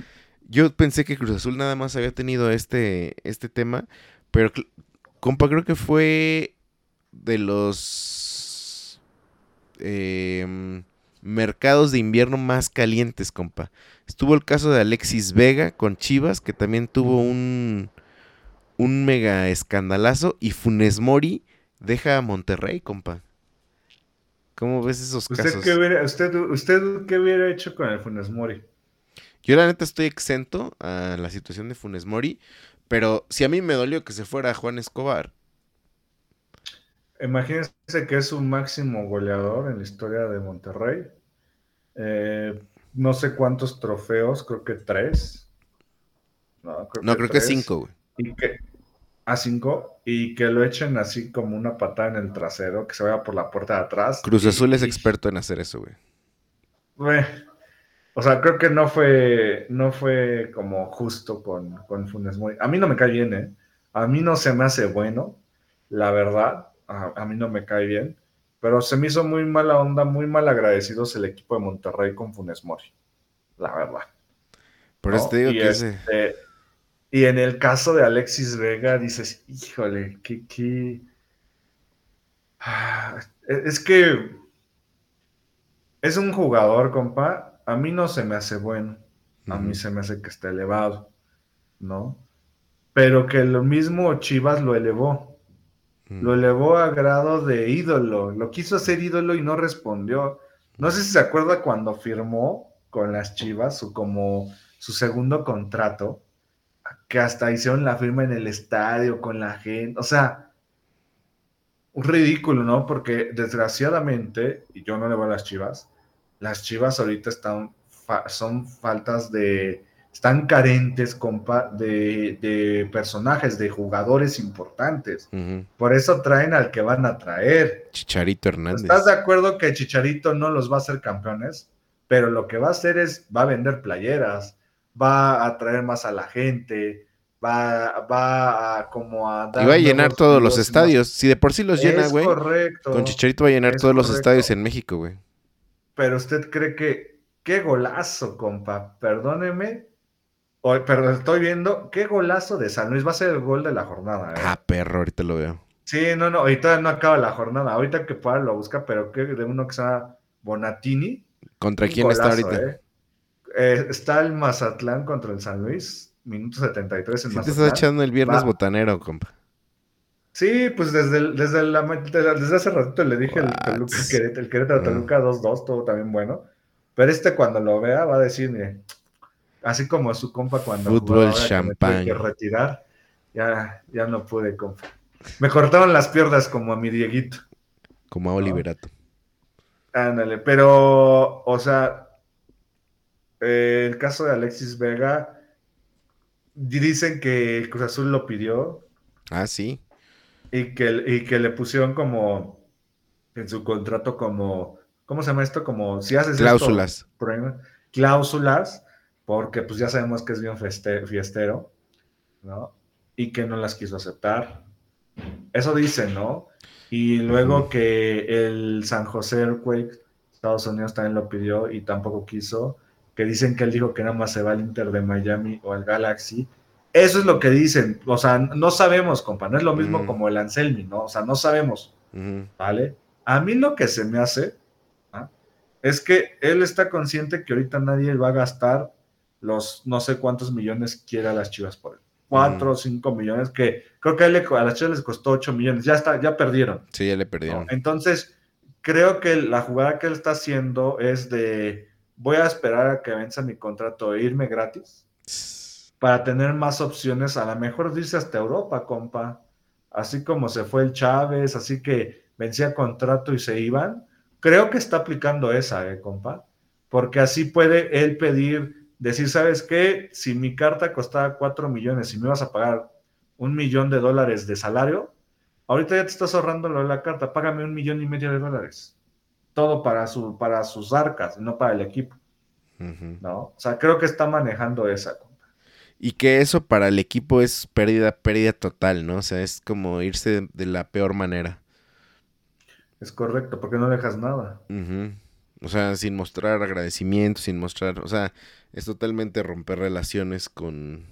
yo pensé que Cruz Azul nada más había tenido este, este tema, pero, compa, creo que fue de los em, mercados de invierno más calientes, compa. Estuvo el caso de Alexis Vega con Chivas, que también tuvo un, un mega escandalazo, y Funes Mori deja a Monterrey, compa. ¿Cómo ves esos ¿Usted casos? Qué hubiera, usted, ¿Usted qué hubiera hecho con el Funes Mori? Yo la neta estoy exento a la situación de Funes Mori, pero si a mí me dolió que se fuera Juan Escobar. Imagínense que es un máximo goleador en la historia de Monterrey. Eh, no sé cuántos trofeos, creo que tres. No, creo, no, que, creo que, cinco, güey. Y que, a cinco, y que lo echen así como una patada en el trasero, que se vaya por la puerta de atrás. Cruz Azul es experto en hacer eso, güey. O sea, creo que no fue, no fue como justo con, con Funes Mori. A mí no me cae bien, ¿eh? A mí no se me hace bueno, la verdad. A, a mí no me cae bien pero se me hizo muy mala onda, muy mal agradecidos el equipo de Monterrey con Funes Mori, la verdad. Por eso te digo y que este, Y en el caso de Alexis Vega, dices, híjole, qué, qué... Ah, es que es un jugador, compa, a mí no se me hace bueno, a mí se me hace que está elevado, ¿no? Pero que lo mismo Chivas lo elevó. Lo elevó a grado de ídolo. Lo quiso hacer ídolo y no respondió. No sé si se acuerda cuando firmó con las Chivas su, como su segundo contrato, que hasta hicieron la firma en el estadio con la gente. O sea, un ridículo, ¿no? Porque desgraciadamente, y yo no le voy a las Chivas, las Chivas ahorita están son faltas de, están carentes, compa, de, personajes, de jugadores importantes. Por eso traen al que van a traer. Chicharito Hernández. ¿Estás de acuerdo que Chicharito no los va a hacer campeones? Pero lo que va a hacer es, va a vender playeras, va a atraer más a la gente, va, va a como a dar... Y va a llenar todos los estadios. Si de por sí los llena, güey. correcto. Con Chicharito va a llenar todos los estadios en México, güey. Pero usted cree que... Qué golazo, compa. Perdóneme, pero estoy viendo qué golazo de San Luis va a ser el gol de la jornada. ¿eh? Ah, perro, ahorita lo veo. Sí, no, no, ahorita no acaba la jornada. Ahorita que pueda lo busca, pero que de uno que se llama Bonatini. ¿Contra quién está ahorita? ¿eh? Eh, está el Mazatlán contra el San Luis, minuto 73 en sí Mazatlán. te estás echando el viernes botanero, compa. Sí, pues desde, desde, la, desde hace ratito le dije el, Toluca, el Querétaro Toluca 2-2, todo también bueno. Pero este cuando lo vea va a decir, mire, Así como su compa cuando Fútbol champán. que retirar, ya, ya no pude, compa. Me cortaron las piernas como a mi Dieguito. Como a Oliverato. Ándale, pero, o sea, el caso de Alexis Vega, dicen que Cruz Azul lo pidió. Ah, sí. Y que, y que le pusieron como en su contrato como, ¿cómo se llama esto? Como si haces cláusulas. cláusulas porque pues ya sabemos que es bien fiestero, ¿no? Y que no las quiso aceptar. Eso dicen, ¿no? Y luego que el San José Earthquake, Estados Unidos también lo pidió y tampoco quiso, que dicen que él dijo que nada más se va al Inter de Miami o al Galaxy. Eso es lo que dicen, o sea, no sabemos, compa, no es lo mismo como el Anselmi, ¿no? O sea, no sabemos, ¿vale? A mí lo que se me hace ¿ah? es que él está consciente que ahorita nadie va a gastar los no sé cuántos millones quiera las Chivas por él. Cuatro o cinco millones, que creo que a, las Chivas les costó ocho millones. Ya está, ya perdieron. Sí, ya le perdieron. Entonces, creo que la jugada que él está haciendo es de voy a esperar a que venza mi contrato e irme gratis para tener más opciones, a lo mejor irse hasta Europa, compa. Así como se fue el Chávez, así que vencía contrato y se iban. Creo que está aplicando esa, eh, compa. Porque así puede él pedir decir, ¿sabes qué? Si mi carta costaba 4 millones y me ibas a pagar un millón de dólares de salario, ahorita ya te estás ahorrando la carta, págame un millón y medio de dólares. Todo para, su, para sus arcas, no para el equipo. ¿No? O sea, creo que está manejando esa. Y que eso para el equipo es pérdida, pérdida total, ¿no? O sea, es como irse de, la peor manera. Es correcto, porque no dejas nada. O sea, sin mostrar agradecimiento, sin mostrar, o sea, es totalmente romper relaciones con,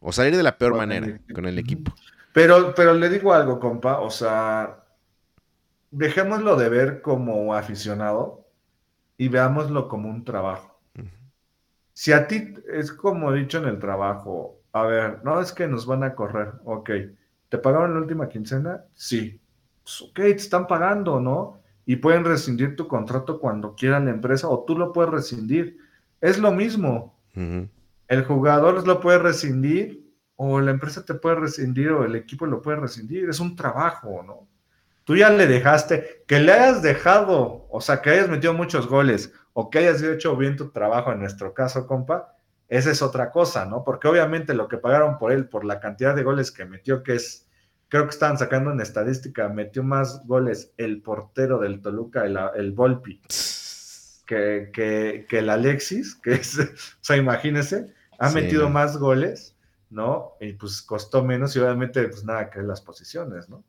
o salir de la peor manera con el equipo. Pero, pero le digo algo, compa, o sea, dejémoslo de ver como aficionado y veámoslo como un trabajo. Si a ti es como he dicho en el trabajo, a ver, no es que nos van a correr, ok, ¿te pagaron la última quincena? Sí. Pues, ok, te están pagando, ¿no? Y pueden rescindir tu contrato cuando quieran la empresa o tú lo puedes rescindir. Es lo mismo. El jugador lo puede rescindir o la empresa te puede rescindir o el equipo lo puede rescindir. Es un trabajo, ¿no? Tú ya le dejaste, que le hayas dejado, o sea, que hayas metido muchos goles o que hayas hecho bien tu trabajo en nuestro caso, compa, esa es otra cosa, ¿no? Porque obviamente lo que pagaron por él, por la cantidad de goles que metió, que es, creo que estaban sacando en estadística, metió más goles el portero del Toluca, el, el Volpi, que, que, el Alexis, que es, *laughs* o sea, imagínese, ha metido más goles, ¿no? Y pues costó menos y obviamente, pues nada, que las posiciones, ¿no?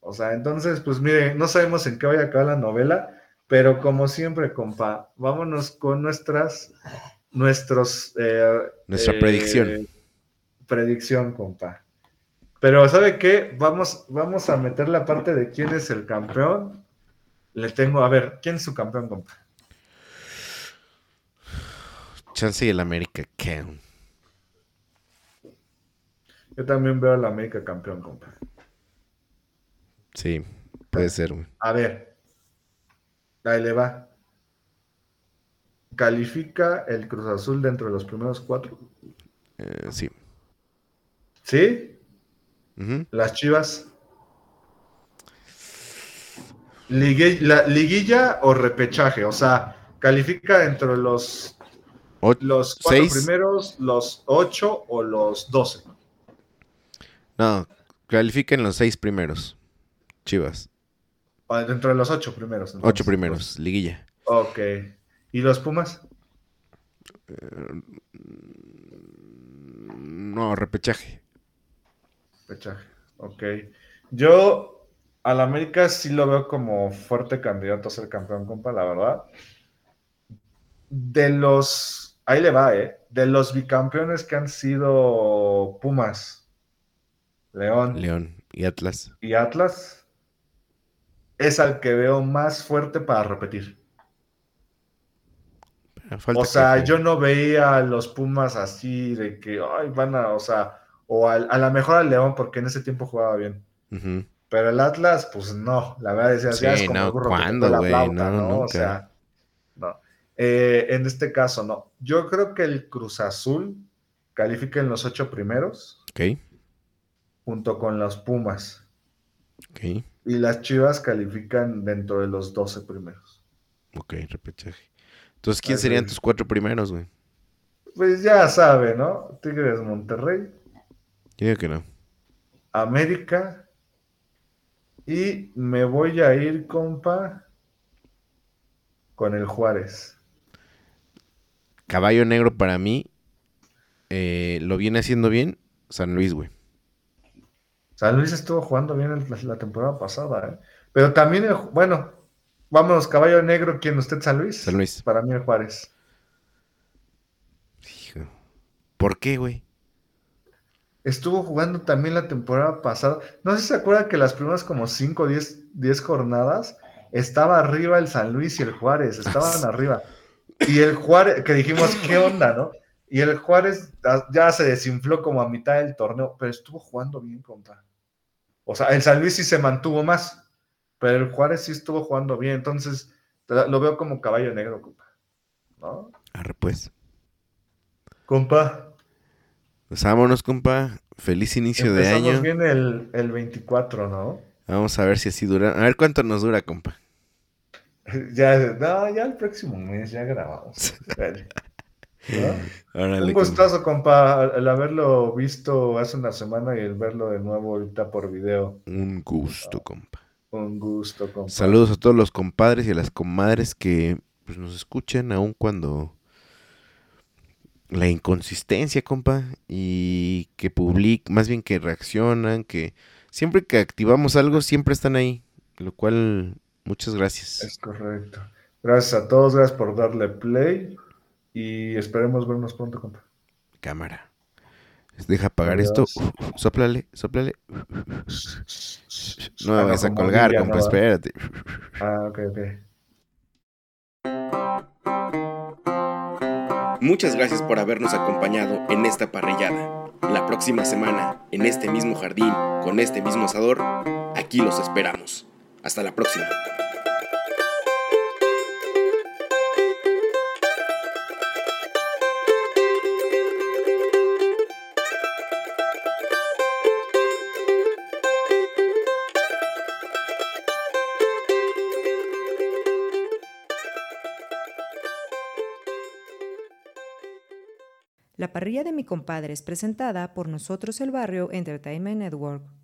O sea, entonces, pues mire, no sabemos en qué vaya a acabar la novela, pero como siempre, compa, vámonos con nuestras, nuestros... Eh, Nuestra predicción. Eh, predicción, compa. Pero ¿sabe qué? Vamos, vamos a meter la parte de quién es el campeón. Le tengo, a ver, ¿quién es su campeón, compa? Chance y el América Count. Yo también veo al América campeón, compa. Sí, puede ser, A ver, Ahí le va. ¿Califica el Cruz Azul dentro de los primeros cuatro? Eh, sí. ¿Sí? Las Chivas. la, ¿Liguilla o repechaje? O sea, ¿califica dentro de los, los cuatro primeros, los ocho o los doce? No, califica en los seis primeros. Chivas. Dentro de los ocho primeros. ocho primeros, liguilla. Ok. ¿Y los Pumas? Eh, no, repechaje. Repechaje, ok. Yo al América sí lo veo como fuerte candidato a ser campeón, compa, la verdad. De los, ahí le va, ¿eh? De los bicampeones que han sido Pumas, León. León y Atlas. Y Atlas es al que veo más fuerte para repetir. o sea, yo no veía a los Pumas así de que, ay, van a, o sea, o a, a lo mejor al León, porque en ese tiempo jugaba bien. Pero el Atlas, pues no, la verdad decía, ya es como no, ¿cuándo, güey? No, ¿no? O sea, no. Eh, en este caso, no. Yo creo que el Cruz Azul califica en los ocho primeros. Ok. Junto con los Pumas. Ok. Y las Chivas califican dentro de los 12 primeros. Ok, repechaje. Entonces, ¿quién serían tus cuatro primeros, güey? Pues ya sabe, ¿no? Tigres Monterrey. Digo que no. América. Y me voy a ir, compa, con el Juárez. Caballo negro para mí. Eh, lo viene haciendo bien San Luis, güey. San Luis estuvo jugando bien la, temporada pasada, ¿eh? Pero también, bueno, vámonos, caballo negro, ¿quién usted, San Luis? San Luis. Para mí, el Juárez. ¿Por qué, güey? Estuvo jugando también la temporada pasada. No sé si se acuerda que las primeras como 5 o 10 jornadas estaba arriba el San Luis y el Juárez, estaban arriba. Y el Juárez, que dijimos, ¿qué onda, no? Y el Juárez ya se desinfló como a mitad del torneo, pero estuvo jugando bien contra. O sea, el San Luis sí se mantuvo más, pero el Juárez sí estuvo jugando bien. Entonces, lo veo como caballo negro, compa. ¿No? Arre, pues. Compa. Pues vámonos, compa. Feliz inicio de año. bien el, el 24, ¿no? Vamos a ver si así dura. A ver cuánto nos dura, compa. *laughs* Ya, no, ya el próximo mes ya grabamos. *laughs* Un gustazo, compa, el haberlo visto hace una semana y el verlo de nuevo ahorita por video. Un gusto, compa. Un gusto, compa. Saludos a todos los compadres y a las comadres que pues, nos escuchan, aun cuando la inconsistencia, compa, y que publican, más bien que reaccionan, que siempre que activamos algo, siempre están ahí. Lo cual, muchas gracias. Es correcto. Gracias a todos, gracias por darle play y esperemos vernos pronto, compa. Cámara. Deja apagar esto. Sóplale, sóplale. No me vas a colgar, compa, espérate. Ah, ok, ok. Muchas gracias por habernos acompañado en esta parrillada. La próxima semana, en este mismo jardín, con este mismo asador, aquí los esperamos. Hasta la próxima. La parrilla de mi compadre es presentada por Nosotros el Barrio Entertainment Network.